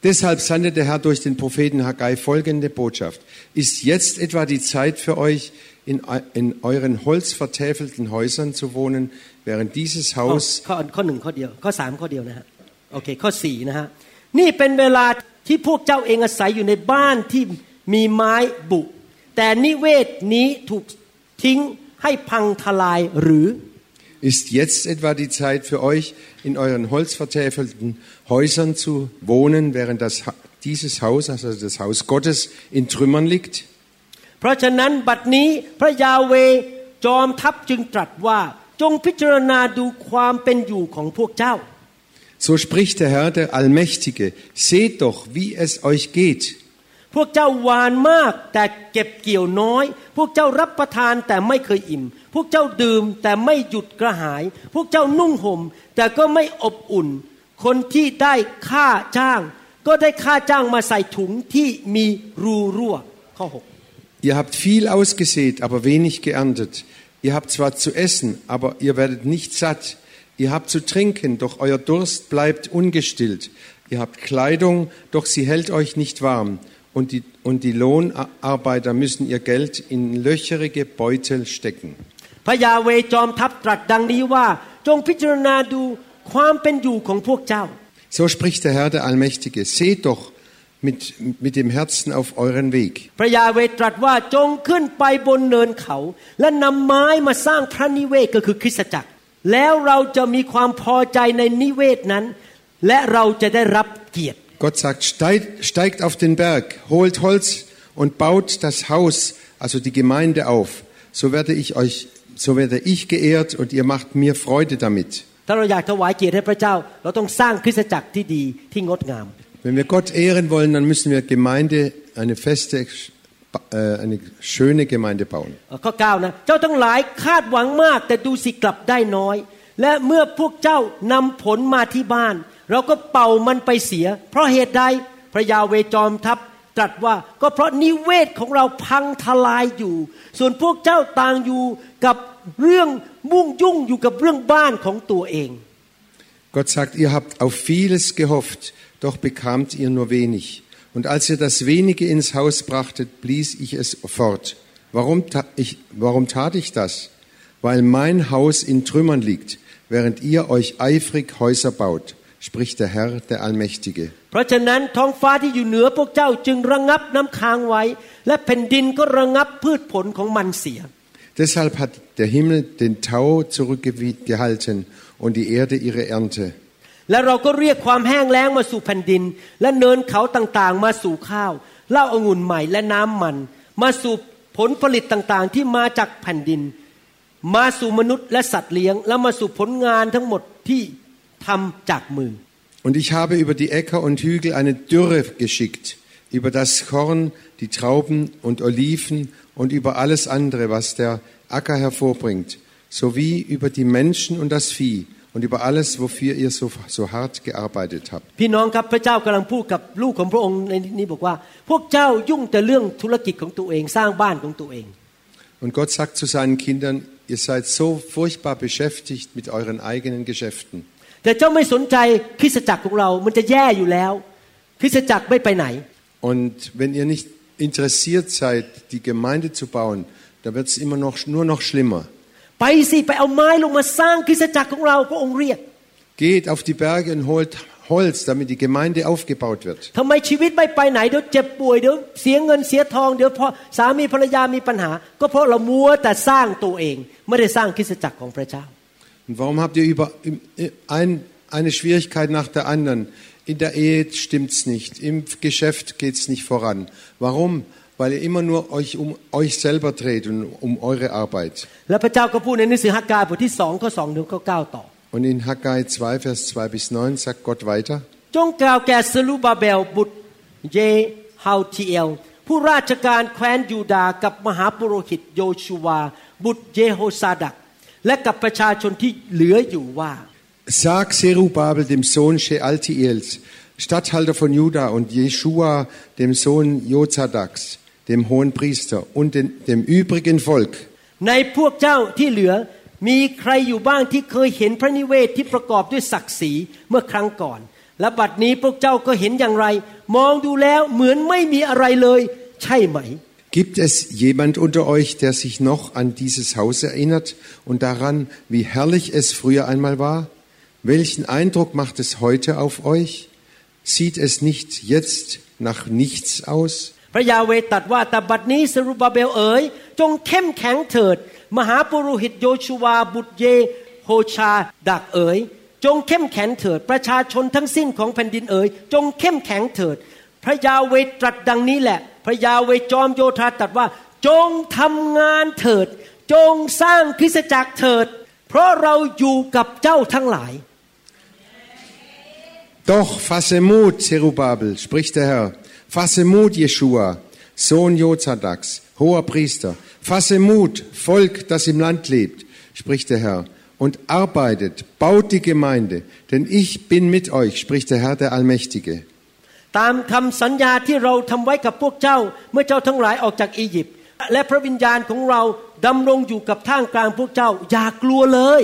deshalb sandte der Herr durch den Propheten Haggai folgende Botschaft. Ist jetzt etwa die Zeit für euch, in, in euren holzvertäfelten Häusern zu wohnen, während dieses ข้อ Haus ข้อข้อหนึ่งข้อเดียว ข้อสามข้อเดียวนะฮะโอเคข้อสี่นะฮะนี่เป็นเวลา ที่พวกเจ้าเองอาศัยอยู่ในบ้านที่มีไม้บุ แต่นิเวศนี้ถูกทิ้งให้พังทลายหรือ Ist jetzt etwa die Zeit für euch, in euren holzvertäfelten Häusern zu wohnen, während das, Ha- dieses Haus, also das Haus Gottes, in Trümmern liegt? เพราะฉะนั้นบัดนี้พระยาเวจอมทัพจึงตรัสว่า จงพิจารณาดูความเป็นอยู่ของพวกเจ้า So spricht der Herr, der Allmächtige. Seht doch, wie es euch geht. พวกเจ้าหวานมากแต่เก็บเกี่ยวน้อย พวกเจ้ารับประทานแต่ไม่เคยอิ่ม พวกเจ้าดื่มแต่ไม่หยุดกระหาย พวกเจ้านุ่งห่มแต่ก็ไม่อบอุ่น คนที่ได้ค่าจ้าง ก็ได้ค่าจ้างมาใส่ถุงที่มีรูรั่วข้อหก Ihr habt viel ausgesät, aber wenig geerntet. Ihr habt zwar zu essen, aber ihr werdet nicht satt. Ihr habt zu trinken, doch euer Durst bleibt ungestillt. Ihr habt Kleidung, doch sie hält euch nicht warm. Und die, und die Lohnarbeiter müssen ihr Geld in löcherige Beutel stecken. พระยาเวจอมทัพตรัสดังนี้ว่า จงพิจารณาดูความเป็นอยู่ของพวกเจ้า So spricht der Herr, der Allmächtige. Seht doch mit, mit dem Herzen auf euren Weg. พระยาเวตรัสว่าจงขึ้นไปบนเนินเขา และนำไม้มาสร้างพระนิเวศก็คือคริสตจักร แล้วเราจะมีความพอใจในนิเวศนั้น และเราจะได้รับเกียรติ Gott sagt, steigt, steigt auf den Berg, holt Holz und baut das Haus, also die Gemeinde auf. So werde ich euch, so werde ich geehrt und ihr macht mir Freude damit. ถ้าเราอยากถวายเกียรติให้พระเจ้า เราต้องสร้างคริสตจักรที่ดีที่งดงาม Wenn wir Gott ehren wollen, dann müssen wir Gemeinde, eine feste, äh, eine schöne Gemeinde bauen. ข้อ9นะเจ้าทั้งหลายคาดหวังมากแต่ดูสิกลับได้น้อย และเมื่อพวกเจ้านำผลมาที่บ้าน เราก็เป่ามันไปเสีย เพราะเหตุใดพระยาเวจอมทัพตรัสว่าก็เพราะนิเวศของเราพังทลายอยู่ ส่วนพวกเจ้าต่างอยู่กับเรื่องมุ่งยุ่งอยู่กับเรื่องบ้านของตัวเอง Gott sagt, ihr habt auf vieles gehofft, doch bekamt ihr nur wenig. Und als ihr das wenige ins Haus brachtet, blies ich es fort. Warum, ta ich, warum tat ich das? Weil mein Haus in Trümmern liegt, während ihr euch eifrig Häuser baut, Spricht der Herr, der Allmächtige. เพราะฉะนั้นท้องฟ้าที่อยู่เหนือพวกเจ้าจึงระงับน้ำค้างไว้ และแผ่นดินก็ระงับพืชผลของมันเสีย Deshalb hat der Himmel den Tau zurückgehalten und die Erde ihre Ernte. และเราก็เรียกความแห้งแล้งมาสู่แผ่นดิน และเนินเขาต่างๆ มาสู่ข้าวเหล้าองุ่นใหม่และน้ำมัน มาสู่ผลผลิตต่างๆ ที่มาจากแผ่นดิน มาสู่มนุษย์และสัตว์เลี้ยง และมาสู่ผลงานทั้งหมดที่ ทำจากมือ Und ich habe über die Äcker und Hügel eine Dürre geschickt, über das Korn, die Trauben und Oliven und über alles andere, was der Acker hervorbringt, sowie über die Menschen und das Vieh und über alles, wofür ihr so, so hart gearbeitet habt. พี่น้องครับพระเจ้ากำลังพูดกับลูกของพระองค์ในนี้บอกว่า พวกเจ้ายุ่งแต่เรื่องธุรกิจของตัวเองสร้างบ้านของตัวเอง Und Gott sagt zu seinen Kindern, ihr seid so furchtbar beschäftigt mit euren eigenen Geschäften. แต่เจ้าไม่สนใจคริสตจักรของเรา มันจะแย่อยู่แล้ว คริสตจักรไม่ไปไหน Und wenn ihr nicht interessiert seid, die Gemeinde zu bauen, dann wird es immer noch, nur noch schlimmer. ไปสิไปเอาไม้ลงมาสร้างคริสตจักรของเราพระองค์เรียก Geht auf die Berge und holt Holz, damit die Gemeinde aufgebaut wird. ทำไมชีวิตไม่ไปไหนเดี๋ยวเจ็บป่วยเดี๋ยวเสียเงินเสียทองเดี๋ยวพอสามีภรรยามีปัญหา ก็เพราะเรามัวแต่สร้างตัวเองไม่ได้สร้างคริสตจักรของพระเจ้า Und warum habt ihr über ein, eine Schwierigkeit nach der anderen? In der Ehe stimmt's nicht, im Geschäft geht's nicht voran. Warum? Weil ihr immer nur euch um euch selber dreht und um eure Arbeit. แล้วพระเจ้าก็พูดในหนังสือฮักกายบทที่สองข้อสองถึงข้อเก้าต่อ Und in Haggai 2, Vers 2 bis 9 sagt Gott weiter, จงกล่าวแก่ซรูบาเบลบุตรเยฮาวทีเอลผู้ราชการแคว้นยูดาห์กับมหาปุโรหิตโยชูวา บุตรเยโฮซาดัก และกับประชาชนที่เหลืออยู่ว่า Sag Serubabel, dem Sohn Shealtiels, Statthalter von Juda, und Jeschua, dem Sohn Jozadaks, dem hohen Priester, und den, dem übrigen Volk. ในพวกเจ้าที่เหลือมีใครอยู่บ้างที่เคยเห็นพระนิเวศที่ประกอบด้วยศักดิ์ศรีเมื่อครั้งก่อน และบัดนี้พวกเจ้าก็เห็นอย่างไร มองดูแล้วเหมือนไม่มีอะไรเลย ใช่ไหม Gibt es jemand unter euch, der sich noch an dieses Haus erinnert und daran, wie herrlich es früher einmal war? Welchen Eindruck macht es heute auf euch? Sieht es nicht jetzt nach nichts aus? พระยาเวตรัสว่าแต่บัดนี้เซรุบาเบลเอ๋ยจงเข้มแข็งเถิด มหาปุโรหิตโยชูวาบุตรเยโฮชาดักเอ๋ยจงเข้มแข็งเถิด ประชาชนทั้งสิ้นของแผ่นดินเอ๋ยจงเข้มแข็งเถิด พระยาเวตรัสดังนี้แหละ พระยาเวจอมโยธาตรัสว่า จงทำงานเถิด จงสร้างคริสตจักรเถิด เพราะเราอยู่กับเจ้าทั้งหลาย Doch fasse Mut, Zerubabel, spricht der Herr. Fasse Mut, Jeschua, Sohn Jozadaks, hoher Priester. Fasse Mut, Volk, das im Land lebt, spricht der Herr. Und arbeitet, baut die Gemeinde, denn ich bin mit euch, spricht der Herr, der Allmächtige. ตามคำสัญญาที่เราทำไว้กับพวกเจ้า เมื่อเจ้าทั้งหลายออกจากอียิปต์และพระวิญญาณของเราดำรงอยู่กับท่ามกลางพวกเจ้า อย่ากลัวเลย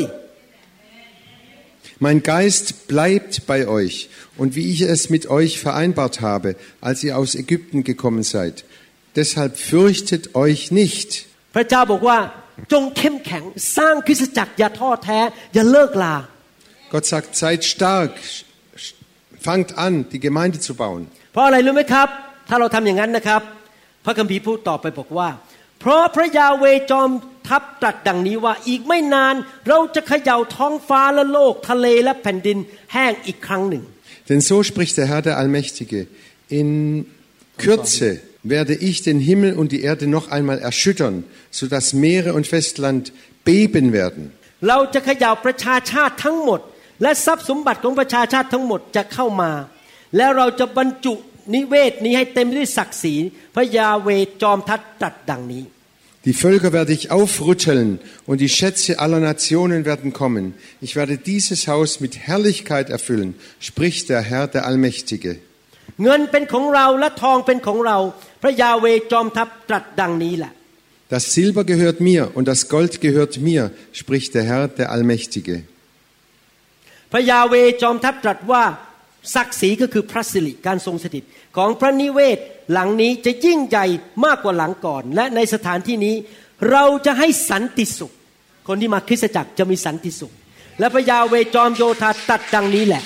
Mein Geist bleibt bei euch und wie ich es mit euch vereinbart habe, als ihr aus Ägypten gekommen seid. Deshalb fürchtet euch nicht. พระเจ้าบอกว่าจงเข้มแข็งสร้างคริสตจักรอย่าท้อแท้ อย่าเลิกลา Gott sagt, seid stark, fangt an, die Gemeinde zu bauen. เพราะอะไรรู้ไหมครับ ถ้าเราทำอย่างนั้นนะครับ พระคัมภีร์พูดต่อไปบอกว่า เพราะพระยาเวจอมทัพตรัสดังนี้ว่าอีกไม่นานเราจะเขย่าท้องฟ้าและโลกทะเลและแผ่นดินแห้งอีกครั้งหนึ่ง Denn so spricht der Herr der Allmächtige. In Kürze werde ich den Himmel und die Erde noch einmal erschüttern, sodass Meere und Festland beben werden. เราจะเขย่าประชาชาติทั้งหมด และทรัพย์สมบัติของประชาชาติทั้งหมดจะเข้ามา แล้วเราจะบรรจุนิเวศนี้ให้เต็มด้วยศักดิ์ศรีพระยาเวจอมทัพตรัสดังนี้ Die Völker werde ich aufrütteln und die Schätze aller Nationen werden kommen. Ich werde dieses Haus mit Herrlichkeit erfüllen, spricht der Herr der Allmächtige. เงินเป็นของเราและทองเป็นของเรา พระยาเวจอมทัพตรัสดังนี้แหละ Das Silber gehört mir und das Gold gehört mir, spricht der Herr der Allmächtige. พระยาเวจอมทัพตรัสว่าศักดิ์ศรีก็คือพระสิริการทรงสถิตของพระนิเวศหลังนี้จะยิ่งใหญ่มากกว่าหลังก่อน และในสถานที่นี้เราจะให้สันติสุข คนที่มาคริสตจักรจะมีสันติสุข และพระยาเวจอมโยธาตรัสดังนี้แหละ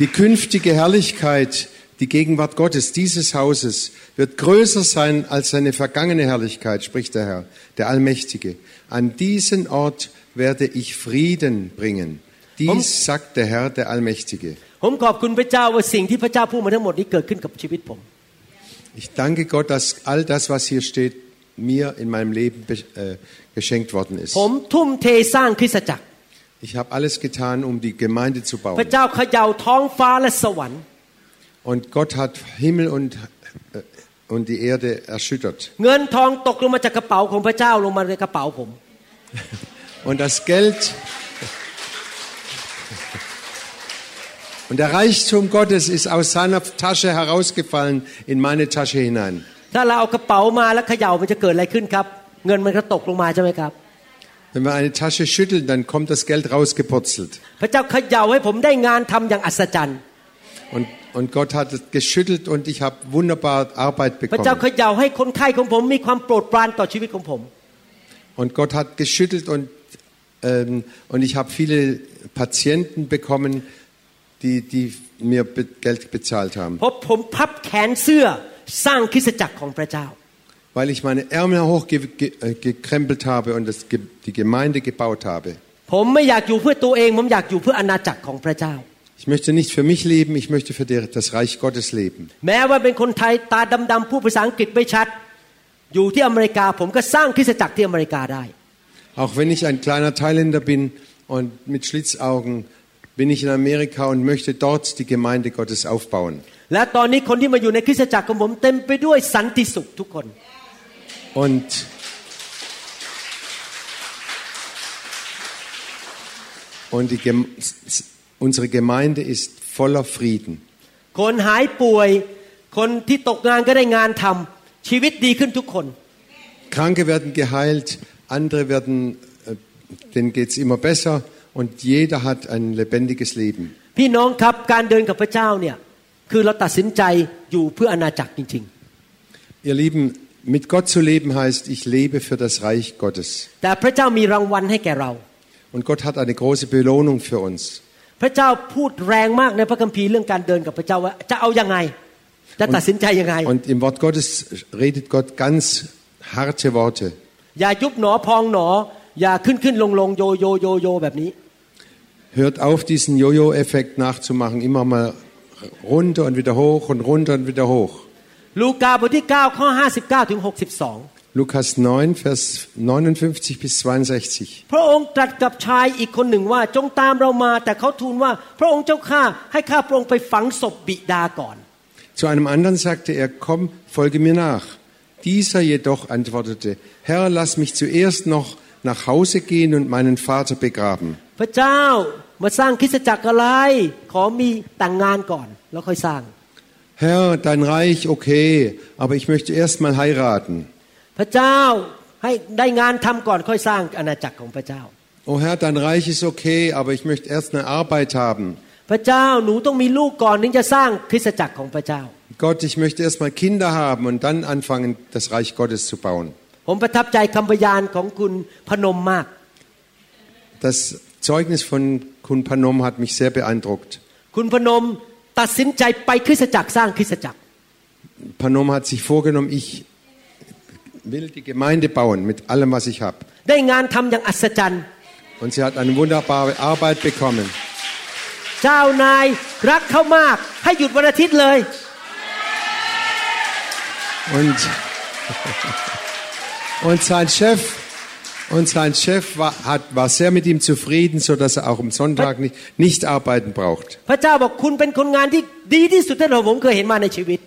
Die künftige Herrlichkeit, die Gegenwart Gottes dieses Hauses wird größer sein als seine vergangene Herrlichkeit, spricht der Herr, der Allmächtige. An diesen Ort werde ich Frieden bringen. Dies sagt der Herr, der Allmächtige. ผมขอบคุณพระเจ้าว่าสิ่งที่พระเจ้าพูดมาทั้งหมดนี้เกิดขึ้นกับชีวิตผม Ich danke Gott, dass all das, was hier steht, mir in meinem Leben be- äh, geschenkt worden ist. ผมทุ่มเทสร้างคริสตจักร Ich habe alles getan, um die Gemeinde zu พระ bauen. เจ้าเขย่าท้องฟ้าและสวรรค์ Und Gott hat Himmel und, äh, und die Erde erschüttert. เงินทองตกลงมาจากกระเป๋าของพระเจ้าลงมาในกระเป๋าผม Und das Geld und der Reichtum Gottes ist aus seiner Tasche herausgefallen in meine Tasche hinein. ถ้าเราเอากระเป๋ามาแล้วเขย่ามันจะเกิดอะไรขึ้นครับ เงินมันก็ตกลงมาใช่ไหมครับ Wenn wir eine Tasche schütteln, dann kommt das Geld rausgepurzelt. พระเจ้าเขย่าให้ผมได้งานทำอย่างอัศจรรย์ Und, und Gott hat es geschüttelt und ich habe wunderbar Arbeit พระเจ้า bekommen. เขย่าให้คนไข้ของผมมีความโปรดปรานต่อชีวิตของผม Und Gott hat geschüttelt und, ähm, und ich habe viele Patienten bekommen, die, die mir be Geld bezahlt haben. เพราะผมพับแขนเสื้อสร้างคริสตจักรของพระเจ้า Weil ich meine Ärmel hochgekrempelt habe und das, Ge- die Gemeinde gebaut habe. ผมไม่อยากอยู่เพื่อตัวเอง ผมอยากอยู่เพื่ออาณาจักรของพระเจ้า Ich möchte nicht für mich leben, ich möchte für der- das Reich Gottes leben. แม้ว่าเป็นคนไทยตาดำๆพูดภาษาอังกฤษไม่ชัด อยู่ที่อเมริกา ผมก็สร้างคริสตจักรที่อเมริกาได้ Auch wenn ich ein kleiner Thailänder bin und mit Schlitzaugen, bin ich in Amerika und möchte dort die Gemeinde Gottes aufbauen. และตอนนี้คนที่มาอยู่ในคริสตจักรของผมเต็มไปด้วยสันติสุขทุกคน Und Und die Gem unsere Gemeinde ist voller Frieden. คนหายป่วย คนที่ตกงานก็ได้งานทำชีวิตดีขึ้นทุกคน Kranke werden geheilt, andere werden, äh, denen geht's immer besser und jeder hat ein lebendiges Leben. พี่น้องครับการเดินกับพระเจ้าเนี่ยคือเราตัดสินใจอยู่เพื่ออาณาจักรจริง Ihr Lieben, mit Gott zu leben heißt, ich lebe für das Reich Gottes. ๆ แต่พระเจ้ามีรางวัลให้แก่เรา Und Gott hat eine große Belohnung für uns. พ พระเจ้าพูดแรงมากในพระคัมภีร์เรื่องการเดินกับพระเจ้าว่าจะเอายังไง จะตัดสินใจยังไง Und im Wort Gottes redet Gott ganz harte Worte. อย่ายุบหนอพองหนอ อย่าขึ้นขึ้นลงลงโยโยโยโยแบบนี้ Hört auf, diesen Jojo-Effekt nachzumachen. Immer mal runter und wieder hoch und runter und wieder hoch. ลูกาบทที่ 9 ข้อ 59 ถึง 62 Lukas 9, Vers 59 bis 62. พระองค์ตรัสกับชายอีกคนหนึ่งว่าจงตามเรามา แต่เขาทูลว่า พระองค์เจ้าข้าให้ข้าพระองค์ไปฝังศพบิดาก่อน Zu einem anderen sagte er, komm, folge mir nach. Dieser jedoch antwortete, Herr, lass mich zuerst noch nach Hause gehen und meinen Vater begraben. พระเจ้ามาสร้างคริสตจักรอะไร ขอมีแต่งงานก่อน แล้วค่อยสร้าง Herr, dein Reich, okay, aber ich möchte erst mal heiraten. พระเจ้าให้ได้งานทำก่อนค่อยสร้างอาณาจักรของพระเจ้า Oh Herr, dein Reich ist okay, aber ich möchte erst eine Arbeit haben. พระเจ้าหนูต้องมีลูกก่อนถึงจะสร้างคริสตจักรของพระเจ้า Gott, ich möchte erst mal Kinder haben und dann anfangen, das Reich Gottes zu bauen. ผมประทับใจคำพยานของคุณพนมมาก Das Zeugnis von Kun Panom hat mich sehr beeindruckt. คุณพนมตัดสินใจไปคริสตจักรสร้างคริสตจักร Panom hat sich vorgenommen, ich will die Gemeinde bauen mit allem, was ich habe. ได้งานทำอย่างอัศจรรย์ Und sie hat eine wunderbare Arbeit bekommen. เจ้านายรักเขามาก ให้หยุดวันอาทิตย์เลย Und, und sein Chef, und sein Chef war, hat, war sehr mit ihm zufrieden, so dass er auch am Sonntag nicht, nicht arbeiten braucht. พระเจ้าบอกคุณเป็นคนงานที่ดีที่สุดที่ผมเคยเห็นมาในชีวิต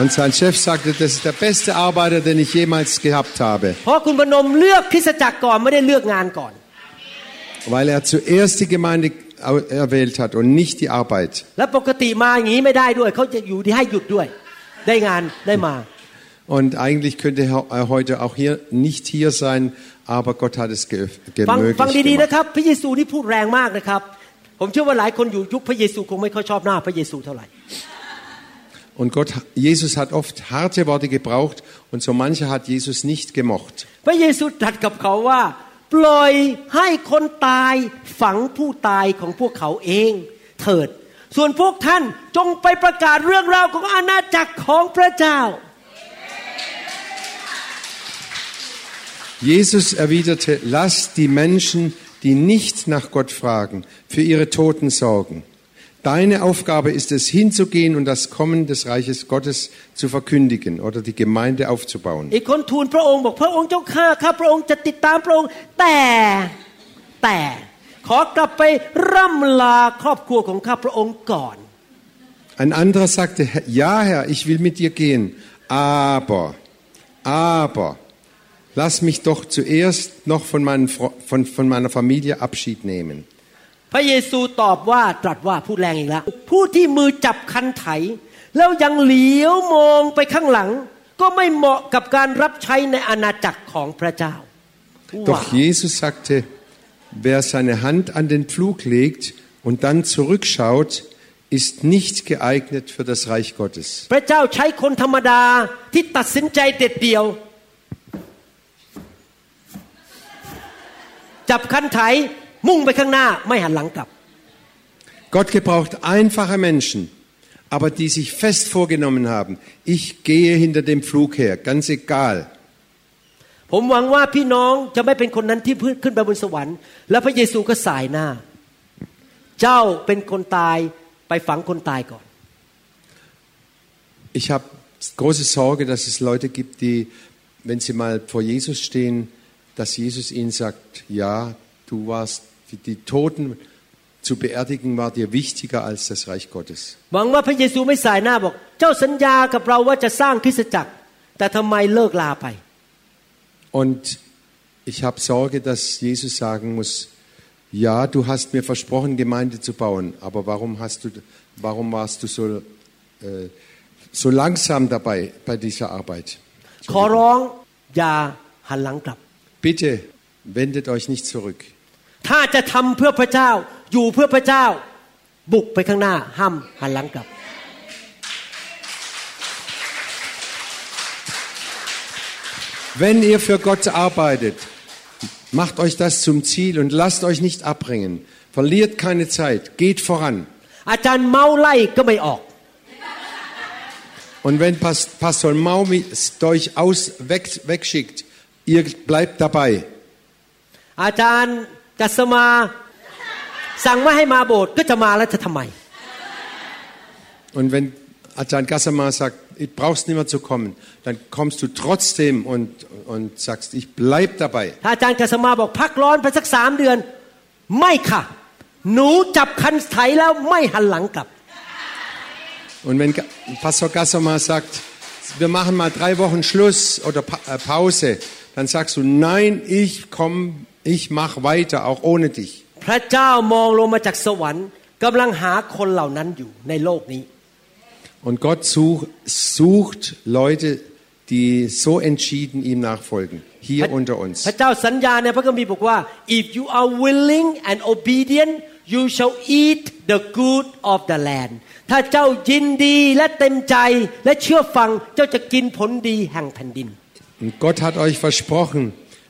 Und sein Chef sagte, das ist der beste Arbeiter, den ich jemals gehabt habe, เพราะคุณพนมเลือกคริสตจักรก่อนไม่ได้เลือกงานก่อน weil er zuerst die Gemeinde au- erwählt hat und nicht die Arbeit. และปกติมาอย่างนี้ไม่ได้ด้วยเขาจะอยู่ที่ให้หยุดด้วย ได้งานได้มา Und eigentlich könnte er heute auch hier nicht hier sein, aber Gott hat es ge ฟัง gemöglich ฟังดีๆ gemacht. นะครับ พระเยซูนี่พูดแรงมากนะครับ ผมเชื่อว่าหลายคนอยู่ยุคพระเยซูคงไม่ค่อยชอบหน้าพระเยซูเท่าไหร่ Und Gott, Jesus hat oft harte Worte gebraucht und so mancher hat Jesus nicht gemocht. พระเยซูตรัสกับเขาว่า ปล่อยให้คนตายฝังผู้ตายของพวกเขาเองเถิด ส่วนพวกท่านจงไปประกาศเรื่องราวของอาณาจักรของพระเจ้า Jesus erwiderte, lasst die Menschen, die nicht nach Gott fragen, für ihre Toten sorgen. Deine Aufgabe ist es, hinzugehen und das Kommen des Reiches Gottes zu verkündigen oder die Gemeinde aufzubauen. อีกคนทูลพระองค์บอกพระองค์เจ้าข้าข้าพระองค์จะติดตามพระองค์แต่แต่ขอกลับไปร่ำลาครอบครัวของข้าพระองค์ก่อน Ein anderer sagte, ja Herr, ich will mit dir gehen, aber, aber, lass mich doch zuerst noch von, meinen, Fro- von, von meiner Familie Abschied nehmen. พระเยซูตอบว่าตรัสว่าพูดแรงอีกแล้ว ผู้ที่มือจับคันไถ แล้วยังเหลียวมองไปข้างหลัง ก็ไม่เหมาะกับการรับใช้ในอาณาจักรของพระเจ้าว้าว Doch Jesus sagte, wer seine Hand an den Pflug legt und dann zurückschaut, ist nicht geeignet für das Reich Gottes. พระเจ้าใช้คนธรรมดาที่ตัดสินใจเด็ดเดี่ยวจับคันไถ มุ่งไปข้างหน้าไม่หันหลังกลับ Gott gebraucht einfache Menschen, aber die sich fest vorgenommen haben, ich gehe hinter dem Pflug her, ganz egal. ผมหวังว่าพี่น้องจะไม่เป็นคนนั้นที่พึ่งขึ้นไปบนสวรรค์ แล้วพระเยซูก็สายหน้า เจ้าเป็นคนตายไปฝังคนตายก่อน Ich habe große Sorge, dass es Leute gibt, die, wenn sie mal vor Jesus stehen, dass Jesus ihnen sagt, ja, du warst, die, die Toten zu beerdigen war dir wichtiger als das Reich Gottes. หวังว่าพระเยซูไม่สายหน้าบอก เจ้าสัญญากับเราว่าจะสร้างคริสตจักร แต่ทำไมเลิกลาไป Und ich habe Sorge, dass Jesus sagen muss, ja, du hast mir versprochen, Gemeinde zu bauen, aber warum, hast du, warum warst du so, äh, so langsam dabei bei dieser Arbeit? ขอร้องอย่าหันหลังกลับ Bitte wendet euch nicht zurück. ถ้าจะทำเพื่อพระเจ้า อยู่เพื่อพระเจ้า บุกไปข้างหน้าห้ามหันหลังกลับ Wenn ihr für Gott arbeitet, Macht euch das zum Ziel und lasst euch nicht abbringen. Verliert keine Zeit, geht voran. อาจารย์เมาไล่ก็ไม่ออก Und wenn Pas- Pastor Maumi es euch aus weg, wegschickt, ihr bleibt dabei. อาจารย์ กัสมาสั่งไม่ให้มาโบสถ์ก็จะมาแล้วจะทำไม Und wenn Ajahn Gassama sagt, ich brauchst nicht mehr zu kommen, dann kommst du trotzdem und, und sagst, ich bleib dabei. ถ้าอาจารย์กัสมาบอกพักร้อนไปสักสามเดือน ไม่ค่ะ หนูจับคันไถแล้วไม่หันหลังกลับ Und wenn Ga- Pastor Gassama sagt, wir machen mal drei Wochen Schluss oder Pa- äh, Pause, dann sagst du, nein, ich komme, ich mach weiter, auch ohne dich. พระเจ้ามองลงมาจากสวรรค์กำลังหาคนเหล่านั้นอยู่ในโลกนี้ Und Gott such, sucht Leute, die so entschieden ihm nachfolgen, hier unter พ uns. ระเจ้าสัญญาในพระคัมภีร์บอกว่า if you are willing and obedient you shall eat the good of the land ถ้าเจ้ายินดีและเต็มใจและเชื่อฟังเจ้าจะกินผลดีแห่งแผ่นดิน Und Gott hat euch versprochen,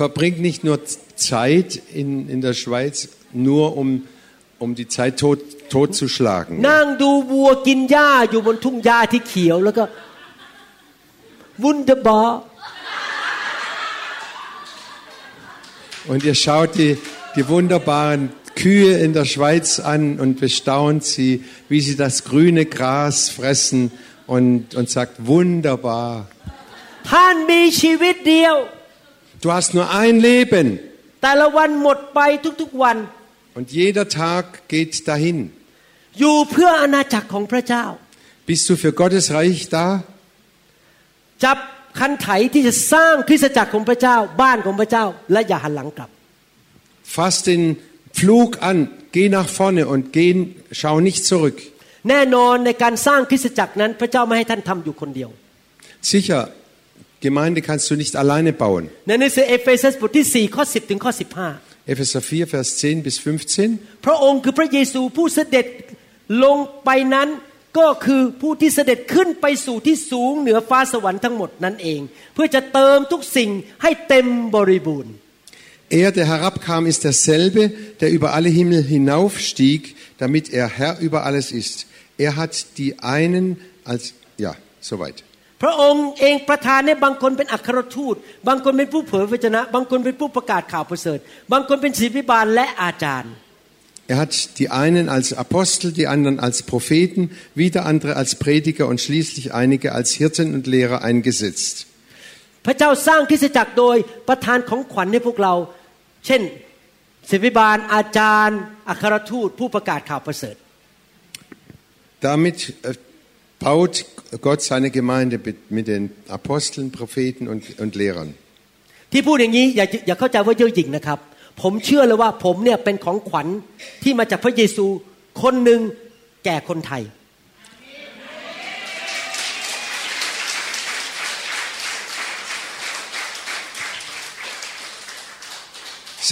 Verbringt nicht nur Zeit in, in der Schweiz, nur um, um die Zeit tot, ๆ totzuschlagen. นั่งดูวัวกินหญ้าอยู่บนทุ่งหญ้าที่เขียวแล้วก็ วุนเดบอ Und ihr schaut die, die wunderbaren Kühe in der Schweiz an und bestaunt sie, wie sie das grüne Gras fressen und, und sagt, wunderbar. Du hast nur ein Leben แต่ละวันหมดไปทุกๆวัน und jeder Tag geht dahin. อยู่เพื่ออาณาจักรของพระเจ้า Bist du für Gottes Reich da? จับคันไถที่จะสร้างคริสตจักรของพระเจ้า บ้านของพระเจ้า และอย่าหันหลังกลับ Fass den Flug an, geh nach vorne und geh, schau nicht zurück. แน่นอนในการสร้างคริสตจักรนั้น พระเจ้าไม่ให้ท่านทำอยู่คนเดียว Sicher, Gemeinde kannst du nicht alleine bauen. ในหนังสือเอเฟซัสบทที่ 4 ข้อ 10 ถึงข้อ Epheser 4, Vers 10 bis 15. 15 พระองค์คือพระเยซูผู้เสด็จลงไปนั้น ก็คือผู้ที่เสด็จขึ้นไปสู่ที่สูงเหนือฟ้าสวรรค์ทั้งหมดนั่นเอง เพื่อจะเติมทุกสิ่งให้เต็มบริบูรณ์ Er, der herabkam, ist derselbe, der über alle Himmel hinaufstieg, damit er Herr über alles ist. Er hat die einen als, ja, soweit. พระองค์เองประทานให้บางคนเป็นอัครทูต บางคนเป็นผู้เผยพระชนะ บางคนเป็นผู้ประกาศข่าวประเสริฐ บางคนเป็นศิษย์บาลและอาจารย์ Er hat die einen als Apostel, die anderen als Propheten, wieder andere als Prediger und schließlich einige als Hirten und Lehrer eingesetzt. พระเจ้าสร้างคริสตจักรโดยประทานของขวัญให้พวกเรา เช่นศิษย์บาลอาจารย์ อัครทูต ผู้ประกาศข่าวประเสริฐ Damit äh, baut Gott seine Gemeinde mit mit den Aposteln, Propheten und, und Lehrern. ที่พูดอย่างนี้อย่าอย่าเข้าใจว่าเย่อหยิ่งนะครับ ผมเชื่อเลยว่าผมเนี่ยเป็นของขวัญที่มาจากพระเยซูคนหนึ่งแก่คนไทย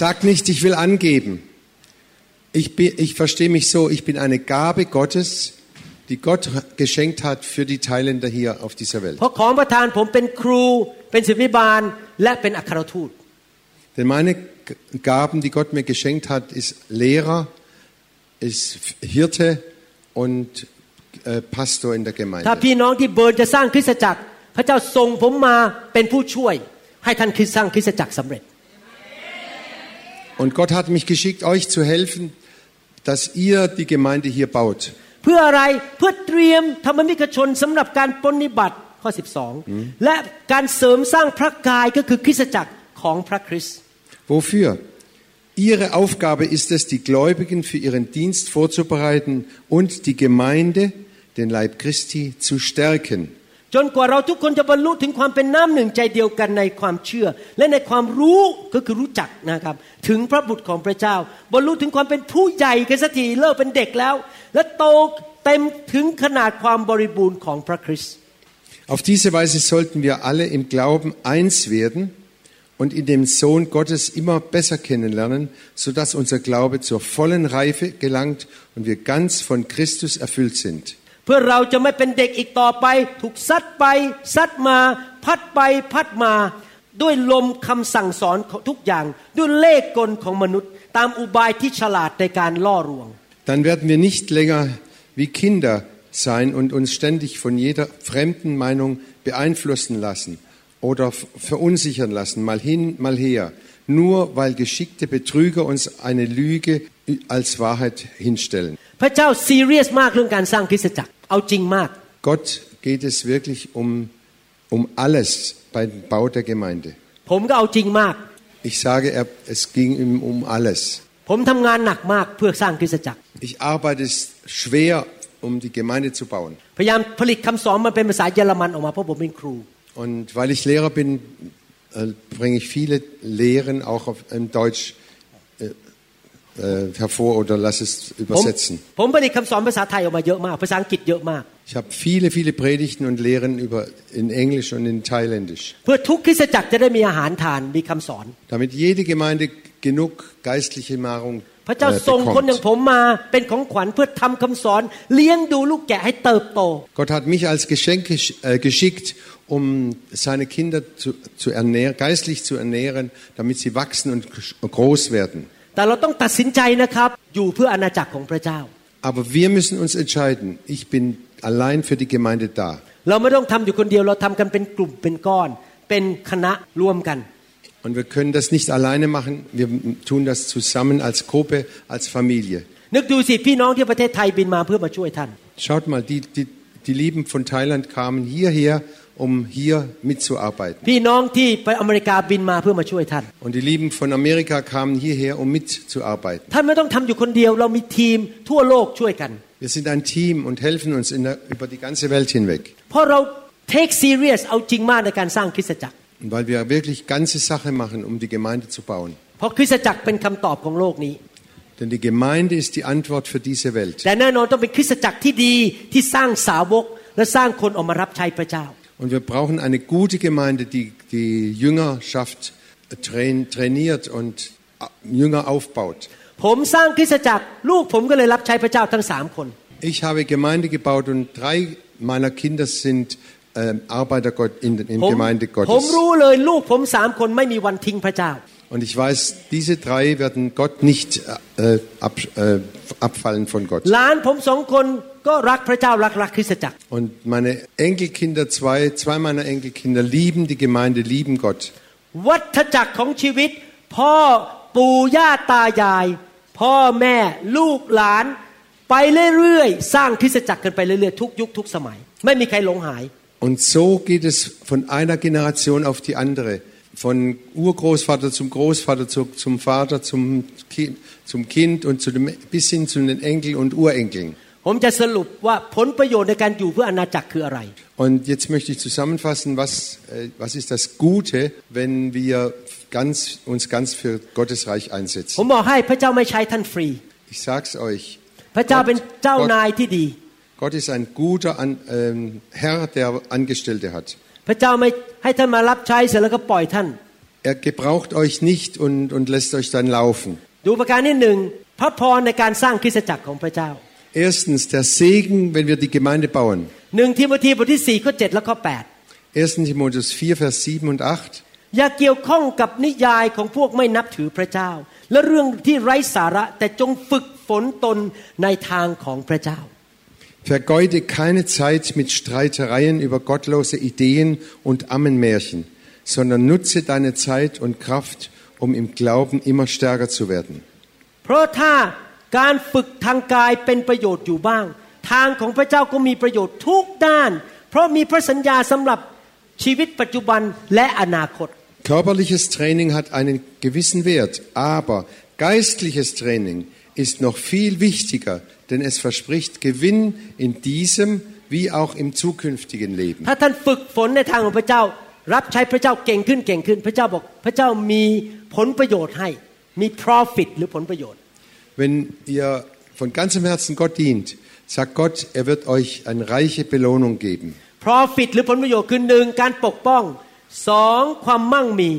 Sag nicht, ich will angeben. Ich, bin, ich verstehe mich so, ich bin eine Gabe Gottes, die Gott geschenkt hat für die Teilnehmer hier auf dieser Welt. เพราะของประทานผมเป็นครู เป็นศิษย์บาลและเป็นอัครทูต Denn meine G- Gaben, die Gott mir geschenkt hat, ist Lehrer, ist Hirte und äh, Pastor in der ถ้า Gemeinde. พี่น้องที่เบิร์นจะสร้างคริสตจักร พระเจ้าส่งผมมาเป็นผู้ช่วย ให้ท่านคริสสร้างคริสตจักรสำเร็จ Und Gott hat mich geschickt, euch zu helfen, dass ihr die Gemeinde hier baut. เพื่ออะไรเพื่อเตรียมธรรมมิกชนสำหรับการปฏิบัติข้อ 12 และการเสริมสร้างพระกายก็คือคริสตจักรของพระคริสต์ Wofür? Ihre Aufgabe ist es, die Gläubigen für ihren Dienst vorzubereiten und die Gemeinde, den Leib Christi, zu stärken. จนกว่าเราทุกคนจะบรรลุถึงความเป็นน้ำหนึ่งใจเดียวกันในความเชื่อ และในความรู้ก็คือรู้จักนะครับ ถึงพระบุตรของพระเจ้า บรรลุถึงความเป็นผู้ใหญ่กันสักทีเลิกเป็นเด็กแล้ว และโตเต็มถึงขนาดความบริบูรณ์ของพระคริสต์ Auf diese Weise sollten wir alle im Glauben eins werden und in dem Sohn Gottes immer besser kennenlernen, sodass unser Glaube zur vollen Reife gelangt und wir ganz von Christus erfüllt sind. เพื่อเราจะไม่เป็นเด็กอีกต่อไป ถูกซัดไป ซัดมา พัดไปพัดมา ด้วยลมคำสั่งสอนของทุกอย่าง ด้วยเล่ห์กลของมนุษย์ ตามอุบายที่ฉลาดในการล่อลวง Dann werden wir nicht länger wie Kinder sein und uns ständig von jeder fremden Meinung beeinflussen lassen oder f- verunsichern lassen, mal hin, mal her, nur weil geschickte Betrüger uns eine Lüge als Wahrheit hinstellen. พระเจ้าซีเรียสมากเรื่องการสร้างคริสตจักร เอาจริงมาก Gott geht es wirklich um, um alles beim Bau der Gemeinde. ผมก็เอาจริงมาก Ich sage, er, es ging ihm um alles. ผมทำงานหนักมากเพื่อสร้างคริสตจักร Ich arbeite schwer, um die Gemeinde zu bauen. พยายามผลิตคำสอนมาเป็นภาษาเยอรมันออกมาเพราะผมเป็นครู Und weil ich Lehrer bin, äh, bringe ich viele Lehren auch auf im Deutsch äh, äh, hervor oder lasse es ผม übersetzen. ผมผลิตคำสอนภาษาไทยออกมาเยอะมาก ภาษาอังกฤษเยอะมาก Ich habe viele, viele Predigten und Lehren über, in Englisch und in Thailändisch, เพื่อทุกคริสตจักรจะได้มีอาหารทานมีคำสอน damit jede Gemeinde genug geistliche Nahrung พระเจ้า äh, ส่งคนอย่าง bekommt. ผมมาเป็นของขวัญเพื่อทำคำสอน เลี้ยงดูลูกแกะให้เติบโต Gott hat mich als Geschenk gesch- äh, geschickt, um seine Kinder zu, zu ernähren, geistlich zu ernähren, damit sie wachsen und gesch- groß werden. แต่เราต้องตัดสินใจนะครับ อยู่เพื่ออาณาจักรของพระเจ้า Aber wir müssen uns entscheiden. Ich bin allein für die Gemeinde da. เราไม่ต้องทำอยู่คนเดียวเราทำกันเป็นกลุ่มเป็นก้อน เป็นคณะรวมกัน Und wir können das nicht alleine machen. Wir tun das zusammen als Gruppe, als Familie. นึกดูสิพี่น้องที่ประเทศไทยบินมาเพื่อมาช่วยท่าน Schaut mal, die, die, die Lieben von Thailand kamen hierher, um hier mitzuarbeiten. Und die Lieben von Amerika kamen hierher, um mitzuarbeiten. Wir sind ein Team und helfen uns der, über die ganze Welt hinweg. Und weil wir wirklich ganze Sache machen, um die Gemeinde zu bauen. Denn die Gemeinde ist die Antwort für diese Welt. แต่แน่นอนต้องเป็นคริสตจักรที่ดีที่สร้างสาวก และสร้างคนออกมารับใช้พระเจ้า Und wir brauchen eine gute Gemeinde, die die Jüngerschaft train, trainiert und Jünger aufbaut. ผมสร้างคริสตจักรลูกผมก็เลยรับใช้พระเจ้าทั้งสามคน Ich habe Gemeinde gebaut und drei meiner Kinder sind äh, Arbeiter Gott in, in ผม Gemeinde ผม Gottes. รู้เลยลูกผมสามคนไม่มีวันทิ้งพระเจ้า Und ich weiß, diese drei werden Gott nicht äh, ab, äh, abfallen von Gott. หลานผมสองคน ก็รักพระเจ้ารักรักคริสตจักร Und meine Enkelkinder, zwei, zwei meiner Enkelkinder lieben die Gemeinde, lieben Gott. วัฏจักรของชีวิต พ่อปู่ย่าตายาย พ่อแม่ลูกหลาน ไปเรื่อยๆ สร้างคริสตจักรกันไปเรื่อยๆ ทุกยุคทุกสมัย ไม่มีใครหลงหาย Und so geht es von einer Generation auf die andere. Von Urgroßvater zum Großvater, zu, zum Vater, zum Kind, zum kind und zu dem, bis hin zu den Enkeln und Urenkeln. ผมจะสรุปว่าผลประโยชน์ในการอยู่เพื่ออาณาจักรคืออะไร Und jetzt möchte ich zusammenfassen, was, äh, was ist das Gute, wenn wir ganz, uns ganz für Gottes Reich ผม einsetzen. บอกให้พระเจ้าไม่ใช้ท่านฟรี Ich sag's euch. พระเจ้าเป็นเจ้านายที่ดี Gott ist ein guter An, ähm, Herr, der Angestellte hat. พระเจ้าไม่ให้ท่านมารับใช้เสร็จแล้วก็ปล่อยท่าน Er gebraucht euch nicht und, und lässt euch dann laufen. ดูประการที่หนึ่งพระพรในการสร้างคริสตจักรของพระเจ้า Erstens, der Segen, wenn wir die Gemeinde bauen. หนึ่งทิโมธีบทที่สี่ข้อเจ็ดและข้อแปด 1. Timotheus 4, Vers 7 und 8. อย่าเกี่ยวข้องกับนิยายของพวกไม่นับถือพระเจ้า และเรื่องที่ไร้สาระแต่จงฝึกฝนตนในทางของพระเจ้า Vergeude keine Zeit mit Streitereien über gottlose Ideen und Ammenmärchen, sondern nutze deine Zeit und Kraft, um im Glauben immer stärker zu werden. เพราะถ้า การฝึกทางกายเป็นประโยชน์อยู่บ้าง ทางของพระเจ้าก็มีประโยชน์ทุกด้าน เพราะมีพระสัญญาสำหรับชีวิตปัจจุบันและอนาคต Körperliches Training hat einen gewissen Wert, aber geistliches Training ist noch viel wichtiger, denn es verspricht Gewinn in diesem wie auch im zukünftigen Leben. ถ้าท่านฝึกฝนในทางของพระเจ้า รับใช้พระเจ้าเก่งขึ้นเก่งขึ้น พระเจ้าบอกพระเจ้ามีผลประโยชน์ให้มี profit หรือผลประโยชน์ Wenn ihr von ganzem Herzen Gott dient, sagt Gott, er wird euch eine reiche Belohnung geben. profit หรือผลประโยชน์คือหนึ่งการปกป้องสองความมั่งมี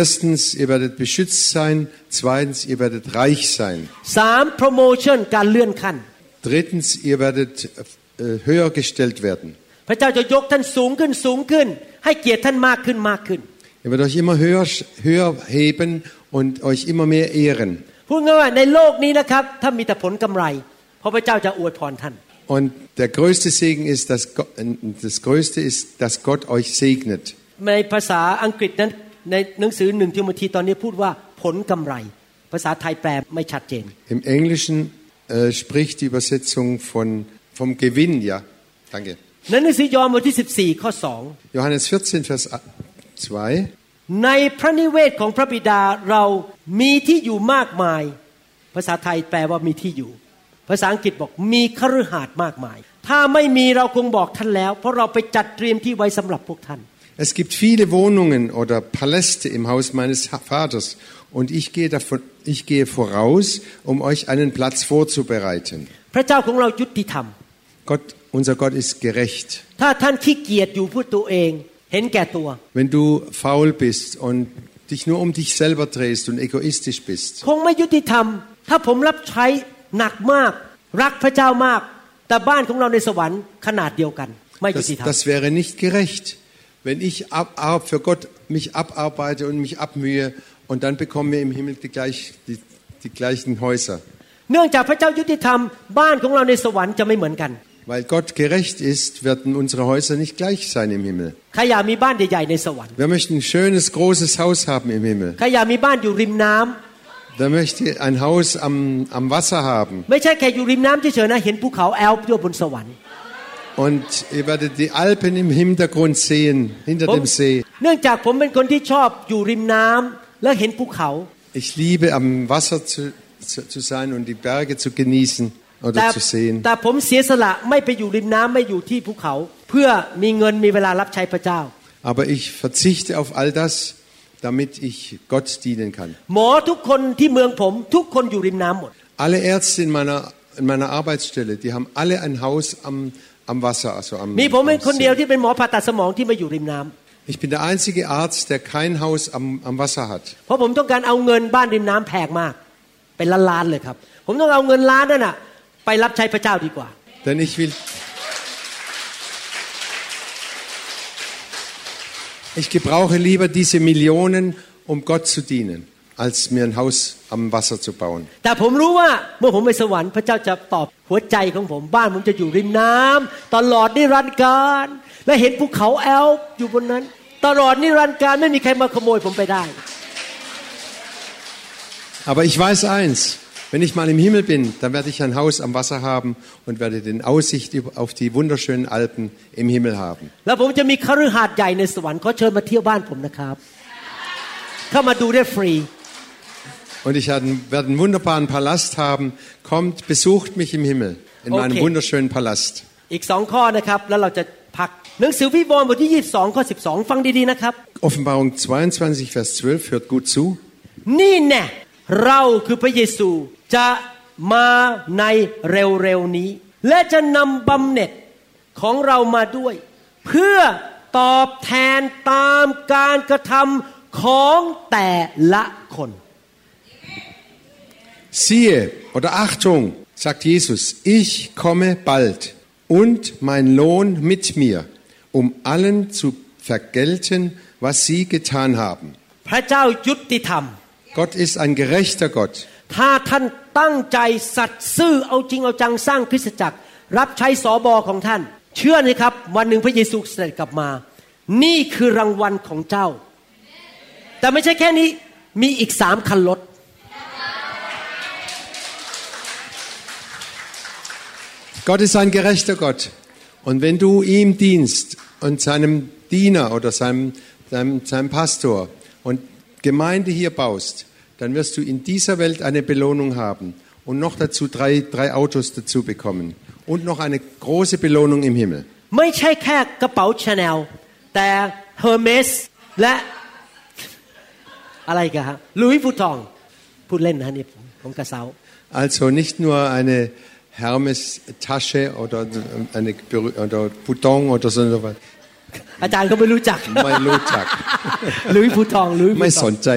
Erstens, ihr werdet beschützt sein. Zweitens, ihr werdet reich sein. สาม promotion การเลื่อนขั้น Drittens, ihr werdet äh, höher gestellt werden. พระเจ้าจะยกท่านสูงขึ้นสูงขึ้น ให้เกียรติท่านมากขึ้นมากขึ้น Er wird euch immer höher, höher heben und euch immer mehr ehren. พูดง่ายๆว่าในโลกนี้นะครับ ถ้ามีแต่ผลกำไร เพราะพระเจ้าจะอวยพรท่าน Und der größte Segen ist, dass Gott, das größte ist, dass Gott euch segnet. ในภาษาอังกฤษนั้นในหนังสือหนึ่งทิโมธีตอนนี้พูดว่าผลกำไร ภาษาไทยแปลไม่ชัดเจน Im Englischen äh, spricht die Übersetzung von, vom Gewinn, ja. Danke. ในหนังสือยอห์นบทที่ 14 ข้อ Johannes 14, Vers 2. 2ในพระนิเวศของพระบิดาเรามีที่อยู่มากมาย ภาษาไทยแปลว่ามีที่อยู่ ภาษาอังกฤษบอกมีคฤหาสน์มากมาย ถ้าไม่มีเราคงบอกท่านแล้ว เพราะเราไปจัดเตรียมที่ไว้สำหรับพวกท่าน Es gibt viele Wohnungen oder Paläste im Haus meines Vaters und ich gehe, davon, ich gehe voraus, um euch einen Platz vorzubereiten. พระเจ้าของเรายุติธรรม Gott, unser Gott ist gerecht. ถ้าท่านขี้เกียจอยู่เพื่อตัวเอง เห็นแก่ตัว Wenn du faul bist und dich nur um dich selber drehst und egoistisch bist, คงไม่ยุติธรรม ถ้าผมรับใช้หนักมาก รักพระเจ้ามาก แต่บ้านของเราในสวรรค์ขนาดเดียวกัน ไม่ยุ das, ติธรรม das wäre nicht gerecht. Wenn ich ab, ab, für Gott mich abarbeite und mich abmühe und dann bekommen wir im Himmel die, gleich, die, die gleichen Häuser. เนื่องจากพระเจ้ายุติธรรม บ้านของเราในสวรรค์จะไม่เหมือนกัน Weil Gott gerecht ist, werden unsere Häuser nicht gleich sein im Himmel. ใครอยากมีบ้านใหญ่ๆในสวรรค์ Wer möchte ein schönes, großes Haus haben im Himmel? ใครอยากมีบ้านอยู่ริมน้ำ Wer möchte ein Haus am, am Wasser haben? ไม่ใช่แค่อยู่ริมน้ำเฉยๆนะเห็นภูเขาแอลป์อยู่บนสวรรค์ Und ihr werdet die Alpen im Hintergrund sehen, hinter ผม dem See. เนื่องจากผมเป็นคนที่ชอบอยู่ริมน้ำแล้วเห็นภูเขา Ich liebe am Wasser zu, zu, zu sein und die Berge zu genießen แต่ oder zu sehen. แต่ผมเสียสละไม่ไปอยู่ริมน้ำไม่อยู่ที่ภูเขา เพื่อมีเงินมีเวลารับใช้พระเจ้า Aber ich verzichte auf all das, damit ich Gott dienen kann. หมอทุกคนที่เมืองผม ทุกคนอยู่ริมน้ำหมด Alle Ärzte in meiner, in meiner Arbeitsstelle, die haben alle ein Haus am, am Wasser, also am, มีผมเป็น am คนเดียว See. ที่เป็นหมอผ่าตัดสมองที่มาอยู่ริมน้ำ Ich bin der einzige Arzt, der kein Haus am, am Wasser hat. เพราะผมต้องการเอาเงินบ้านริมน้ำแพงมาก เป็นล้านล้านๆเลยครับ ผมต้องเอาเงินล้านนั่นน่ะ ไปรับใช้พระเจ้าดีกว่า Denn ich will. Ich gebrauche lieber diese Millionen, um Gott zu dienen, als mir ein Haus am Wasser zu bauen. แต่ผมรู้ว่าเมื่อผมไปสวรรค์พระเจ้าจะตอบหัวใจของผม บ้านผมจะอยู่ริมน้ำตลอดนิรันดร์การ และเห็นภูเขาแอลป์อยู่บนนั้น ตลอดนิรันดร์การไม่มีใครมาขโมยผมไปได้ Aber ich weiß eins, wenn ich mal im Himmel bin, dann werde ich ein Haus am Wasser haben und werde den Aussicht über- auf die wunderschönen Alpen im Himmel haben. แล้วผมจะมีคฤหาสน์ใหญ่ในสวรรค์ขอเชิญมาเที่ยวบ้านผมนะครับ เข้ามาดูได้ฟรี Und ich werde werde einen wunderbaren Palast haben. Kommt, besucht mich im Himmel, in meinem Okay. wunderschönen Palast. อีกสองข้อนะครับ แล้วเราจะพักหนังสือวิวรณ์บทที่ 22 ข้อ 12 ฟังดีๆนะครับ Offenbarung 22, Vers 12, hört gut zu. นี่แน่เราคือพระเยซู จะมาในเร็วๆนี้ และจะนำบำเหน็จของเรามาด้วย เพื่อตอบแทนตามการกระทำของแต่ละคน Siehe oder Achtung, sagt Jesus, ich komme bald und mein Lohn mit mir, um allen zu vergelten, was sie getan haben. พระเจ้ายุติธรรม Gott ist ein gerechter Gott. ถ้าท่านตั้งใจสัตย์ซื่อเอาจริงเอาจังสร้างคริสตจักร รับใช้สอบอของท่าน เชื่อไหมครับ วันหนึ่งพระเยซูเสด็จกลับมา นี่คือรางวัลของเจ้า แต่ไม่ใช่แค่นี้มีอีกสามคันรถ Gott ist ein gerechter Gott. Und wenn du ihm dienst und seinem Diener oder seinem, seinem, seinem Pastor und Gemeinde hier baust, dann wirst du in dieser Welt eine Belohnung haben und noch dazu drei, drei Autos dazu bekommen und noch eine große Belohnung im Himmel. ไม่ใช่แค่กระเป๋าชาแนลแต่เฮอร์เมสและอะไรกันฮะลุยฟูตองพูดเล่นนะนี่ผมผมกระเซา Also nicht nur eine Hermes-Tasche oder eine Berü- oder Bouton oder so etwas. อาจารย์ก็ไม่รู้จัก ไม่รู้จักลุยฟูตองลุยฟูไม่ตสองนใจ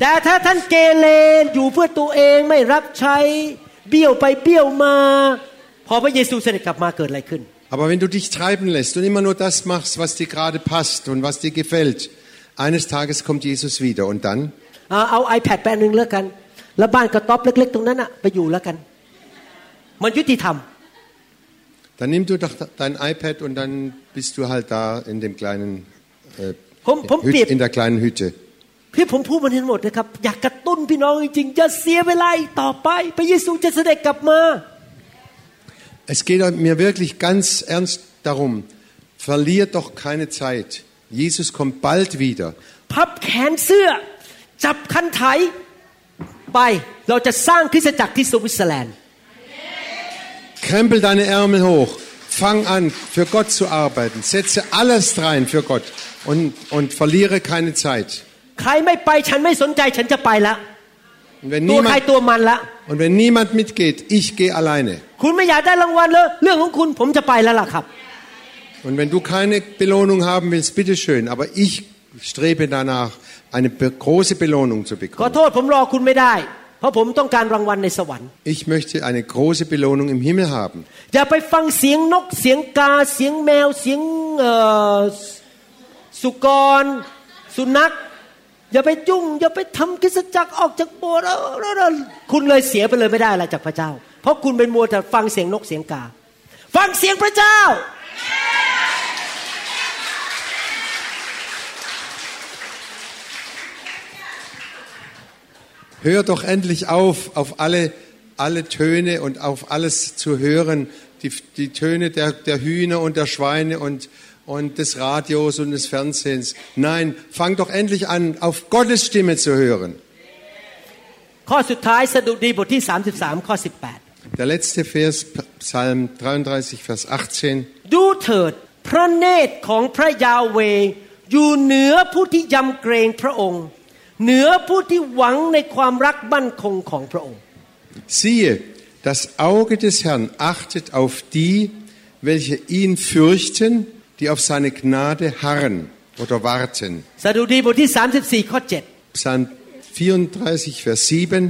แต่ถ้าท่านเกเรอยู่เพื่อตัวเองไม่รับใช้เบี้ยวไปเบี้ยวมา พอพระเยซูเสด็จกลับมาเกิดอะไรขึ้น Aber wenn du dich treiben lässt und immer nur das machst, was dir gerade passt und was dir gefällt, eines Tages kommt Jesus wieder und dann เอาเอา iPad แปอันหนึ่งแล้วกัน แล้วบ้านกระต๊อบเล็ก ๆ ตรงนั้นอะไปอยู่แล้วกัน มันยุติธรรม Dann nimm du doch dein iPad und dann bist du halt da in dem kleinen äh, ผมผมเปรียบ Hüt- in der kleinen Hütte. ที่ผมพูดมันทั้งหมดนะครับ อยากกระตุ้นพี่น้องจริงๆอย่าเสียเวลาอีกต่อไป พระเยซูจะเสด็จกลับมา Es geht mir wirklich ganz ernst darum, verlier doch keine Zeit. Jesus kommt bald wieder. พับแขนเสื้อ จับคันไถไป เราจะสร้างคริสตจักรที่สวิตเซอร์แลนด์ Krempel deine Ärmel hoch. Fang an, für Gott zu arbeiten. Setze alles rein für Gott und, und verliere keine Zeit. Und wenn, niemand, und wenn niemand mitgeht, ich gehe alleine. Und wenn du keine Belohnung haben willst, bitteschön, aber ich strebe danach, eine große Belohnung zu bekommen. โทษผมรอคุณไม่ได้เพราะผมต้องการรางวัลในสวรรค์ Ich möchte eine große Belohnung im Himmel haben. อย่าไปฟังเสียงนกเสียงกาเสียงแมวเสียงเอ่อสุกร สุนัขอย่าไปจุ้งอย่าไปทำกิจจักรออกจากโบสถ์เออเออเออคุณเลยเสียไปเลยไม่ได้อะไรจากพระเจ้า เพราะคุณเป็นมัวแต่ฟังเสียงนกเสียงกา ฟังเสียงพระเจ้า Hör doch endlich auf, auf alle, alle Töne und auf alles zu hören, die, die Töne der, der Hühner und der Schweine und, und des Radios und des Fernsehens. Nein, fang doch endlich an, auf Gottes Stimme zu hören. ข้อสุดท้ายสดุดีบทที่ 33 ข้อ Der letzte Vers, Psalm 33, Vers 18. 18 ดูเถิด พระเนตรของพระยาเวห์อยู่เหนือผู้ที่ยำเกรงพระองค์ เหนือผู้ที่หวังในความรักมั่นคงของพระองค์ Siehe, das Auge des Herrn achtet auf die, welche ihn fürchten, die auf seine Gnade harren oder warten. สดุดีบทที่ 34 ข้อ Psalm 34, Vers 7.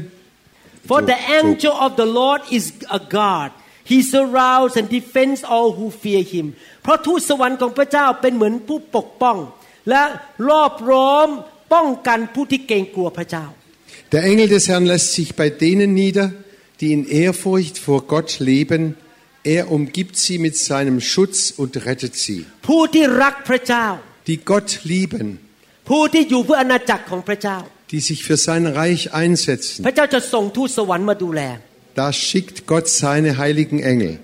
7 For the angel of the Lord is a guard he surrounds and defends all who fear him เพราะทูตสวรรค์ของพระเจ้าเป็นเหมือนผู้ปกป้อง และรอบล้อม der Engel des Herrn lässt sich bei denen nieder, die in Ehrfurcht vor Gott leben. Er umgibt sie mit seinem Schutz und rettet sie. Die Gott lieben. Die sich für sein Reich einsetzen. Da schickt Gott seine heiligen Engel.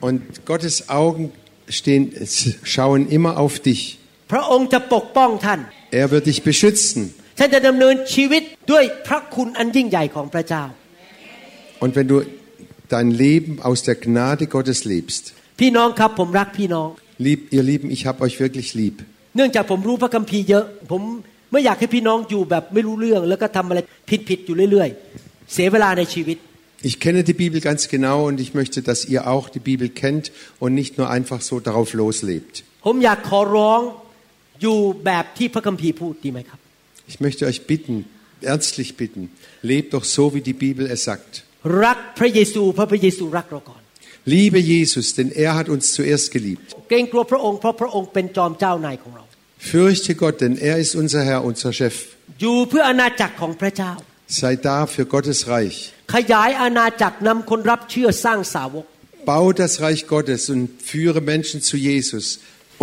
Und Gottes Augen stehen, schauen immer auf dich. พระองค์จะปกป้องท่าน Er wird dich beschützen. ท่านจะดำเนินชีวิตด้วยพระคุณอันยิ่งใหญ่ของพระเจ้า Und wenn du dein Leben aus der Gnade Gottes lebst, พี่น้องครับผมรักพี่น้อง lieb, ihr Lieben, ich habe euch wirklich lieb. เนื่องจากผมรู้พระคัมภีร์เยอะ ผมไม่อยากให้พี่น้องอยู่แบบไม่รู้เรื่อง แล้วก็ทำอะไรผิดๆอยู่เรื่อยๆ เสียเวลาในชีวิต Ich kenne die Bibel ganz genau und ich möchte, dass ihr auch die Bibel kennt und nicht nur einfach so darauf loslebt. ผมอยากขอร้องอยู่แบบที่พระคัมภีร์พูดดีไหมครับ Ich möchte euch bitten, ernstlich bitten, lebt doch so, wie die Bibel es sagt. รักพระเยซูเพราะพระเยซูรักเราก่อน Liebe Jesus, denn er hat uns zuerst geliebt. เกรงกลัวพระองค์เพราะพระองค์เป็นจอมเจ้านายของเรา Fürchte Gott, denn er ist unser Herr, unser Chef. อยู่เพื่ออาณาจักรของพระเจ้า Sei da für Gottes Reich. ขยายอาณาจักรนำคนรับเชื่อสร้างสาวก Bau das Reich Gottes und führe Menschen zu Jesus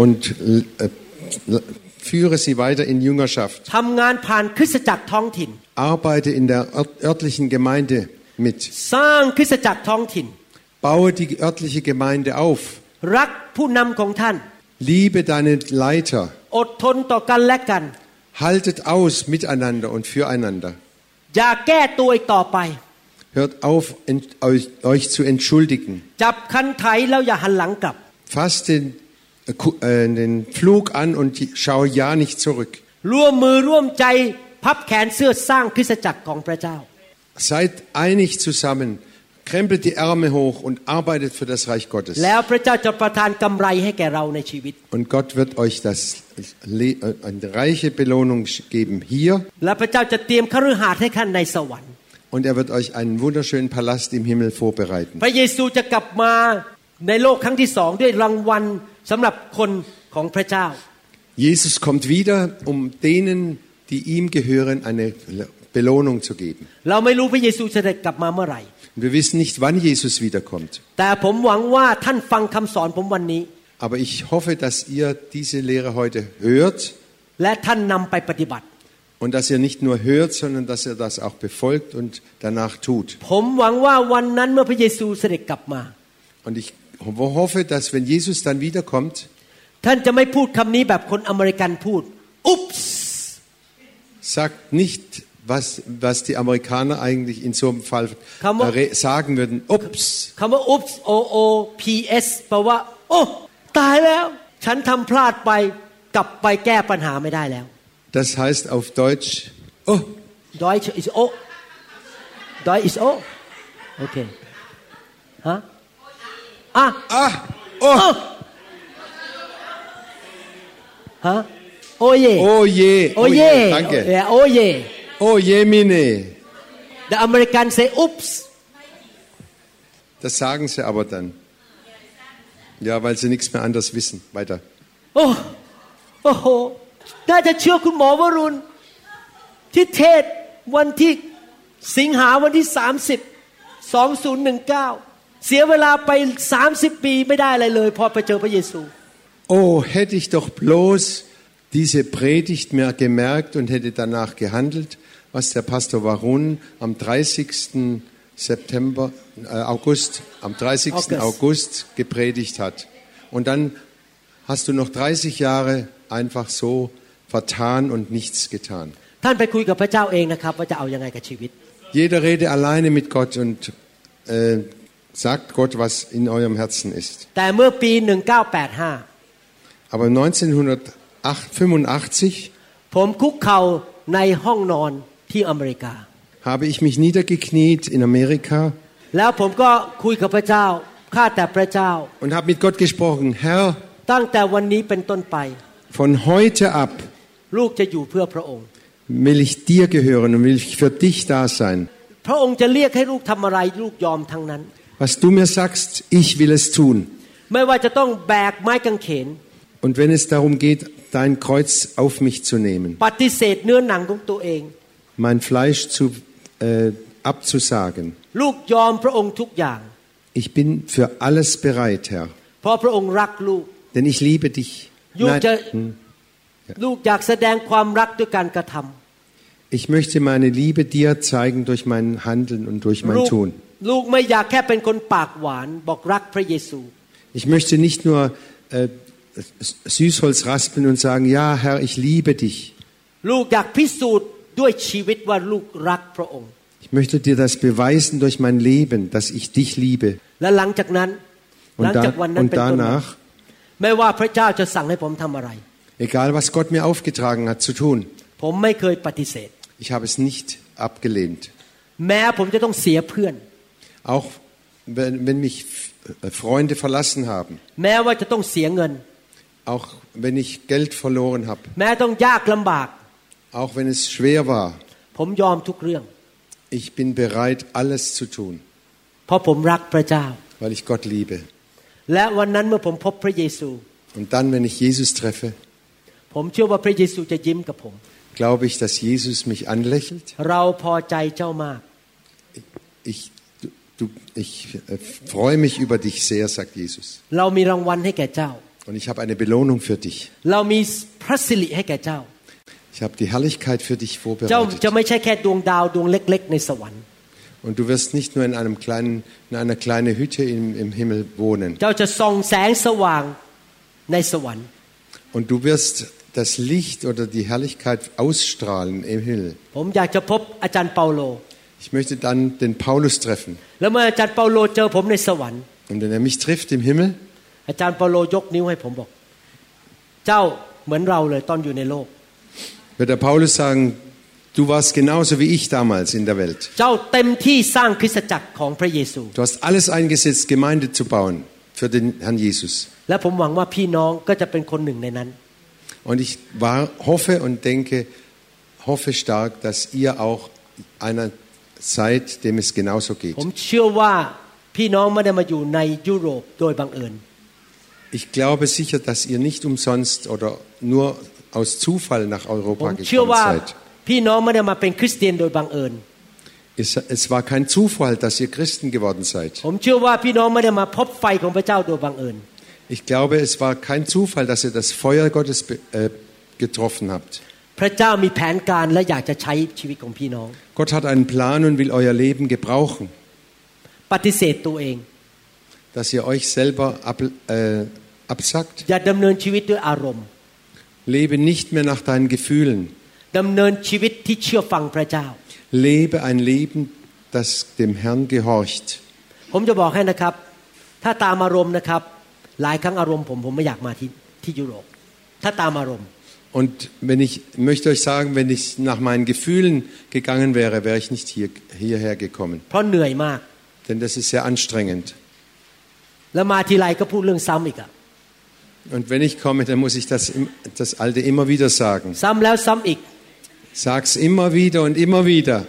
und äh, führe sie weiter in Jüngerschaft. ทำงานผ่านคริสตจักรท้องถิ่น Arbeite in der ört- örtlichen Gemeinde mit. สร้างคริสตจักรท้องถิ่น Baue die örtliche Gemeinde auf. รักผู้นำของท่าน Liebe deine Leiter. อดทนต่อกันและกัน Haltet aus miteinander und füreinander. อย่าแก้ตัวอีกต่อไป Hört auf, ent, euch, euch zu entschuldigen. จับคันไถแล้วอย่าหันหลังกลับ Fasst den, äh, Ku- äh, den Flug an und schau ja nicht zurück. ร่วมมือร่วมใจพับแขนเสื้อสร้างคริสตจักรของพระเจ้า Seid einig zusammen, krempelt die Ärmel hoch und arbeitet für das Reich Gottes. แล้วพระเจ้าจะประทานกำไรให้แก่เราในชีวิต Und Gott wird euch das, Le- äh, eine reiche Belohnung geben hier และพระเจ้าจะเตรียมคฤหาสน์ให้ท่านในสวรรค์ und er wird euch einen wunderschönen Palast im Himmel vorbereiten. พระเยซูจะกลับมาในโลกครั้งที่สองด้วยรางวัล สำหรับคนของพระเจ้า Jesus kommt wieder, um denen, die ihm gehören, eine Belohnung zu geben. เราไม่รู้พระเยซูจะกลับมาเมื่อไหร่ Und wir wissen nicht, wann Jesus wiederkommt. แต่ผมหวังว่าท่านฟังคำสอนผมวันนี้ Aber ich hoffe, dass ihr diese Lehre heute hört และท่านนำไปปฏิบัติ und dass ihr nicht nur hört, sondern dass ihr das auch befolgt und danach tut. ผมหวังว่าวันนั้นเมื่อพระเยซูเสด็จกลับมา Und ich hoffe, dass wenn Jesus dann wiederkommt, ท่านจะไม่พูดคำนี้แบบคนอเมริกันพูด อุ๊ปส์ sagt nicht, was, was die Amerikaner eigentlich in so einem Fall Kann man- äh, re- sagen würden. Ups, คำว่า oops o o p s แปลว่า โอ้ตายแล้ว ฉันทำพลาดไปกลับไปแก้ปัญหาไม่ได้แล้ว das heißt auf Deutsch, oh, Deutsch is o Deutsch is o โอ เคฮะอ่ะ ah, oh, ฮะโอเย่ oh je, โอเย่ danke. โอเย่ Oh je, Mine. The American say oops Das sagen sie aber dann. Ja, weil sie nichts mehr anders wissen. Weiter. โอ้โอ้โห น่าจะเชื่อคุณหมอวรุณ ที่เทศวันที่สิงหาวันที่ 30 2019 เสียเวลาไป 30 ปีไม่ได้อะไรเลย พอไปเจอพระเยซู Oh, hätte ich doch bloß diese Predigt mehr gemerkt und hätte danach gehandelt, was der Pastor Warun am 30. September, äh, August, am 30. August. August gepredigt hat. Und dann hast du noch 30 Jahre einfach so vertan und nichts getan. ท่านไปคุยกับพระเจ้าเองนะครับ ว่าจะเอายังไงกับชีวิต Jeder rede alleine mit Gott und äh, sagt Gott, was in eurem Herzen ist. แต่เมื่อปี 1985 Aber 1985 ผมคุกเข่าในห้องนอนที่อเมริกา habe ich mich niedergekniet in Amerika แล้วผมก็คุยกับพระเจ้า ข้าแต่พระเจ้า und habe mit Gott gesprochen, Herr, ตั้งแต่วันนี้เป็นต้นไป von heute ab ลูกจะอยู่เพื่อพระองค์ will ich dir gehören und will ich für dich da sein. พระองค์จะเรียกให้ลูกทำอะไรลูกยอมทั้งนั้น was du mir sagst, ich will es tun. Und wenn es darum geht, dein Kreuz auf mich zu nehmen, mein Fleisch zu, äh, abzusagen, ich bin für alles bereit, Herr. Denn ich liebe dich. Nein. Ich möchte meine Liebe dir zeigen durch mein Handeln und durch mein Tun. ลูกไม่อยากแค่เป็นคนปากหวานบอกรักพระเยซู Ich möchte nicht nur äh, Süßholz raspeln und sagen, ja, Herr, ich liebe dich. ลูกอยากพิสูจน์ด้วยชีวิตว่าลูกรักพระองค์ Ich möchte dir das beweisen durch mein Leben, dass ich dich liebe. และหลังจากนั้น ห Und, ลังจาก da, วันนั้น und เป็นต้นมา danach, ไม่ว่าพระเจ้าจะสั่งให้ผมทำอะไร egal was Gott mir aufgetragen hat zu tun, ผมไม่เคยปฏิเสธ ich habe es nicht abgelehnt. แม้ผมจะต้องเสียเพื่อน Auch wenn, wenn mich äh, Freunde verlassen haben, แม้ว่าจะต้องเสียเงิน auch wenn ich Geld verloren habe, แม้ต้องยากลำบาก auch wenn es schwer war, ผมยอมทุกเรื่อง ich bin bereit, alles zu tun, เพราะผมรักพระเจ้า weil ich Gott liebe. และวันนั้นเมื่อผมพบพระเยซู Und dann, wenn ich Jesus treffe, ผมเชื่อว่าพระเยซูจะยิ้มกับผม glaube ich, dass Jesus mich anlächelt. เราพอใจเจ้ามาก Ich, du, du, ich äh, freue mich über dich sehr, sagt Jesus. เรามีรางวัลให้แก่เจ้า Und ich habe eine Belohnung für dich. เรามีพระสิริให้แก่เจ้า Ich habe die Herrlichkeit für dich เจ้า vorbereitet. จะไม่ใช่แค่ดวงดาวดวงเล็ก ๆ ในสวรรค์ Und du wirst nicht nur in, einem kleinen, in einer kleinen Hütte im, im Himmel wohnen. เจ้าจะส่องแสงสว่างในสวรรค์ Und du wirst das Licht oder die Herrlichkeit ausstrahlen im Himmel. ผมอยากจะพบอาจารย์เปาโล Ich möchte dann den Paulus treffen. แล้วเมื่ออาจารย์เปาโลเจอผมในสวรรค์ Und wenn er mich trifft im Himmel, อาจารย์เปาโลยกนิ้วให้ผมบอก เจ้าเหมือนเราเลยตอนอยู่ในโลก wird der Paulus sagen, du warst genauso wie ich damals in der Welt. เจ้าเต็มที่สร้างคริสตจักรของพระเยซู Du hast alles eingesetzt, Gemeinde zu bauen für den Herrn Jesus. และผมหวังว่าพี่น้องก็จะเป็นคนหนึ่งในนั้น Und ich war, hoffe und denke, hoffe stark, dass ihr auch einer seid, dem es genauso geht. ผมเชื่อว่าพี่น้องไม่ได้มาอยู่ในยุโรปโดยบังเอิญ Ich glaube sicher, dass ihr nicht umsonst oder nur aus Zufall nach ผ Europa มเชื่อ gekommen ว่า seid. พี่น้องไม่ได้มาเป็นคริสเตียนโดยบังเอิญ Es, es war kein Zufall, dass ihr Christen geworden seid. ผมเชื่อว่าพี่น้องไม่ได้มาพบไฟของพระเจ้าโดยบังเอิญ Ich glaube, es war kein Zufall, dass ihr das Feuer Gottes be- äh, getroffen habt. พระเจ้ามีแผนการและอยากจะใช้ชีวิตของพี่น้อง Gott hat einen Plan und will euer Leben gebrauchen, ปฏิเสธตัวเอง dass ihr euch selber ab, äh, absackt. อย่าดำเนินชีวิตด้วยอารมณ์ Lebe nicht mehr nach deinen Gefühlen. ดำเนินชีวิตที่เชื่อฟังพระเจ้า Lebe ein Leben, das dem Herrn gehorcht. ผมจะบอกให้นะครับ ถ้าตามอารมณ์นะครับ หลายครั้งอารมณ์ผมผมไม่อยากมาที่ที่ยุโรป ถ้าตามอารมณ์ und wenn ich möchte euch sagen, wenn ich nach meinen Gefühlen gegangen wäre, wäre ich nicht hier, hierher gekommen. Denn das ist sehr anstrengend. Und wenn ich komme, dann muss ich das, das Alte immer wieder sagen. Sag es immer wieder und immer wieder.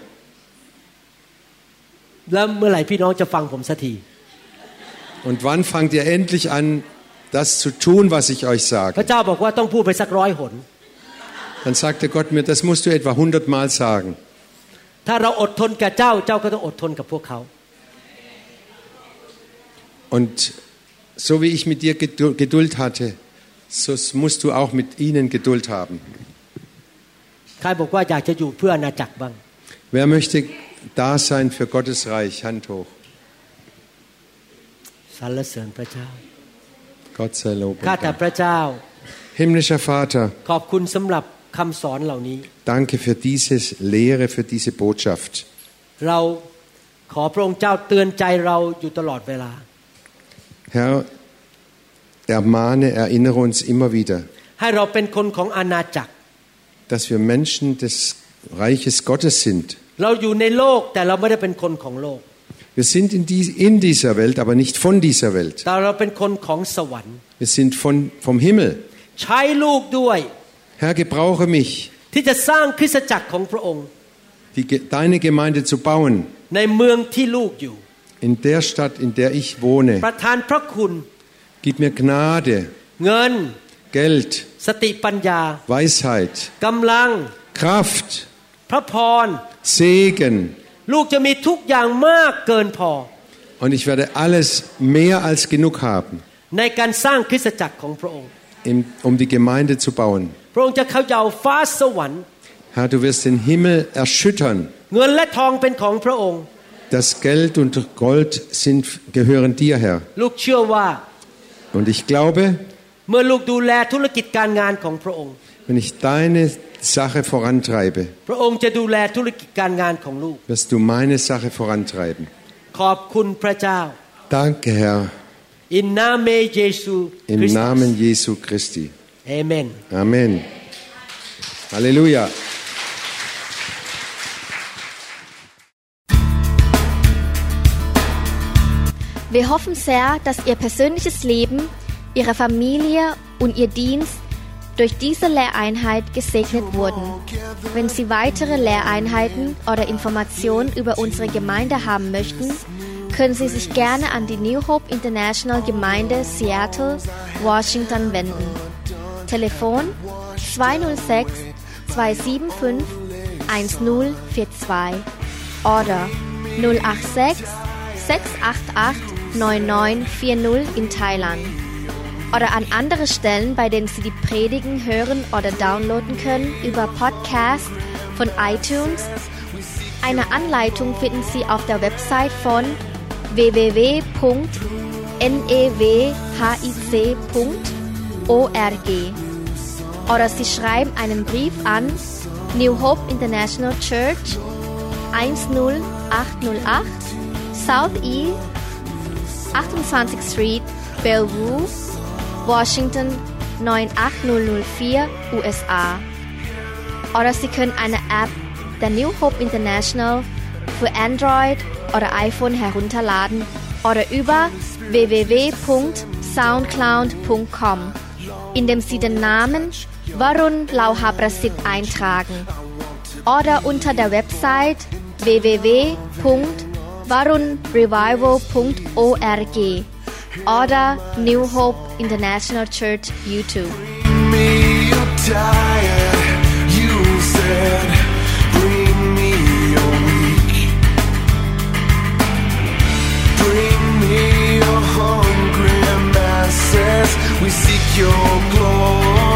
Und wann fangt ihr endlich an, das zu tun, was ich euch sage? Dann sagte Gott mir, das musst du etwa hundertmal sagen. ถ้าเราอดทนกับเจ้าเจ้าก็ต้องอดทนกับพวกเขา Und so wie ich mit dir Gedu- Geduld hatte, so musst du auch mit ihnen Geduld haben. ใครบอกว่าอยากจะอยู่เพื่ออาณาจักรบ้าง Wer möchte da sein für Gottes Reich? Hand hoch. สรรเสริญพระเจ้า Gott sei Lob. ข้า und แต่ Dank. พระเจ้า Himmlischer Vater, ขอบคุณสำหรับ คำสอนเหล่านี้ danke für diese Lehre, für diese Botschaft. เราขอพระองค์เจ้าเตือนใจเราอยู่ตลอดเวลา Herr, ermahne, erinnere uns immer wieder, ให้เราเป็นคนของอาณาจักร dass wir Menschen des Reiches Gottes sind. เราอยู่ในโลกแต่เราไม่ได้เป็นคนของโลก Wir sind in, dies, in dieser Welt, aber nicht von dieser Welt. แต่เราเป็นคนของสวรรค์ Wir sind von, vom Himmel. ใช้ลูกด้วย Herr, gebrauche mich, ที่จะสร้างคริสตจักรของพระองค์ die, Ge- deine Gemeinde zu bauen, ในเมืองที่ลูกอยู่ in der Stadt, in der ich wohne. ประทานพระคุณ Gib mir Gnade, เงิน Geld, สติปัญญา Weisheit, กำลัง Kraft, พระพร Segen. ลูกจะมีทุกอย่างมากเกินพอ Und ich werde alles mehr als genug haben, ในการสร้างคริสตจักรของพระองค์ im- um die Gemeinde zu bauen. พระองค์จะเขย่าฟ้าสวรรค์ Herr, du wirst den Himmel erschüttern. เงินและทองเป็นของพระองค์ Das Geld und Gold sind, gehören dir, Herr. ลูกเชื่อว่า Und ich glaube, เมื่อลูกดูแลธุรกิจการงานของพระองค์ wenn ich deine Sache vorantreibe, พระองค์จะดูแลธุรกิจการงานของลูก wirst du meine Sache vorantreiben. ขอบคุณพระเจ้า Danke, Herr, อินนาเมเยซูค im ริสต์ Namen Jesu Christi. Amen. Amen. Halleluja. Wir hoffen sehr, dass Ihr persönliches Leben, Ihre Familie und Ihr Dienst durch diese Lehreinheit gesegnet wurden. Wenn Sie weitere Lehreinheiten oder Informationen über unsere Gemeinde haben möchten, können Sie sich gerne an die New Hope International Gemeinde Seattle, Washington wenden. Telefon 206 275 1042 oder 086 688 9940 in Thailand. Oder an andere Stellen, bei denen Sie die Predigen hören oder downloaden können über Podcast von iTunes. Eine Anleitung finden Sie auf der Website von www.newhic.org. Oder Sie schreiben einen Brief an New Hope International Church 10808 South E 28th Street, Bellevue, Washington 98004, USA. Oder Sie können eine App der New Hope International für Android oder iPhone herunterladen oder über www.soundcloud.com, indem Sie den Namen Varun Lauhaprasit eintragen oder unter der Website www.varunrevival.org oder New Hope International Church YouTube. we seek your glory.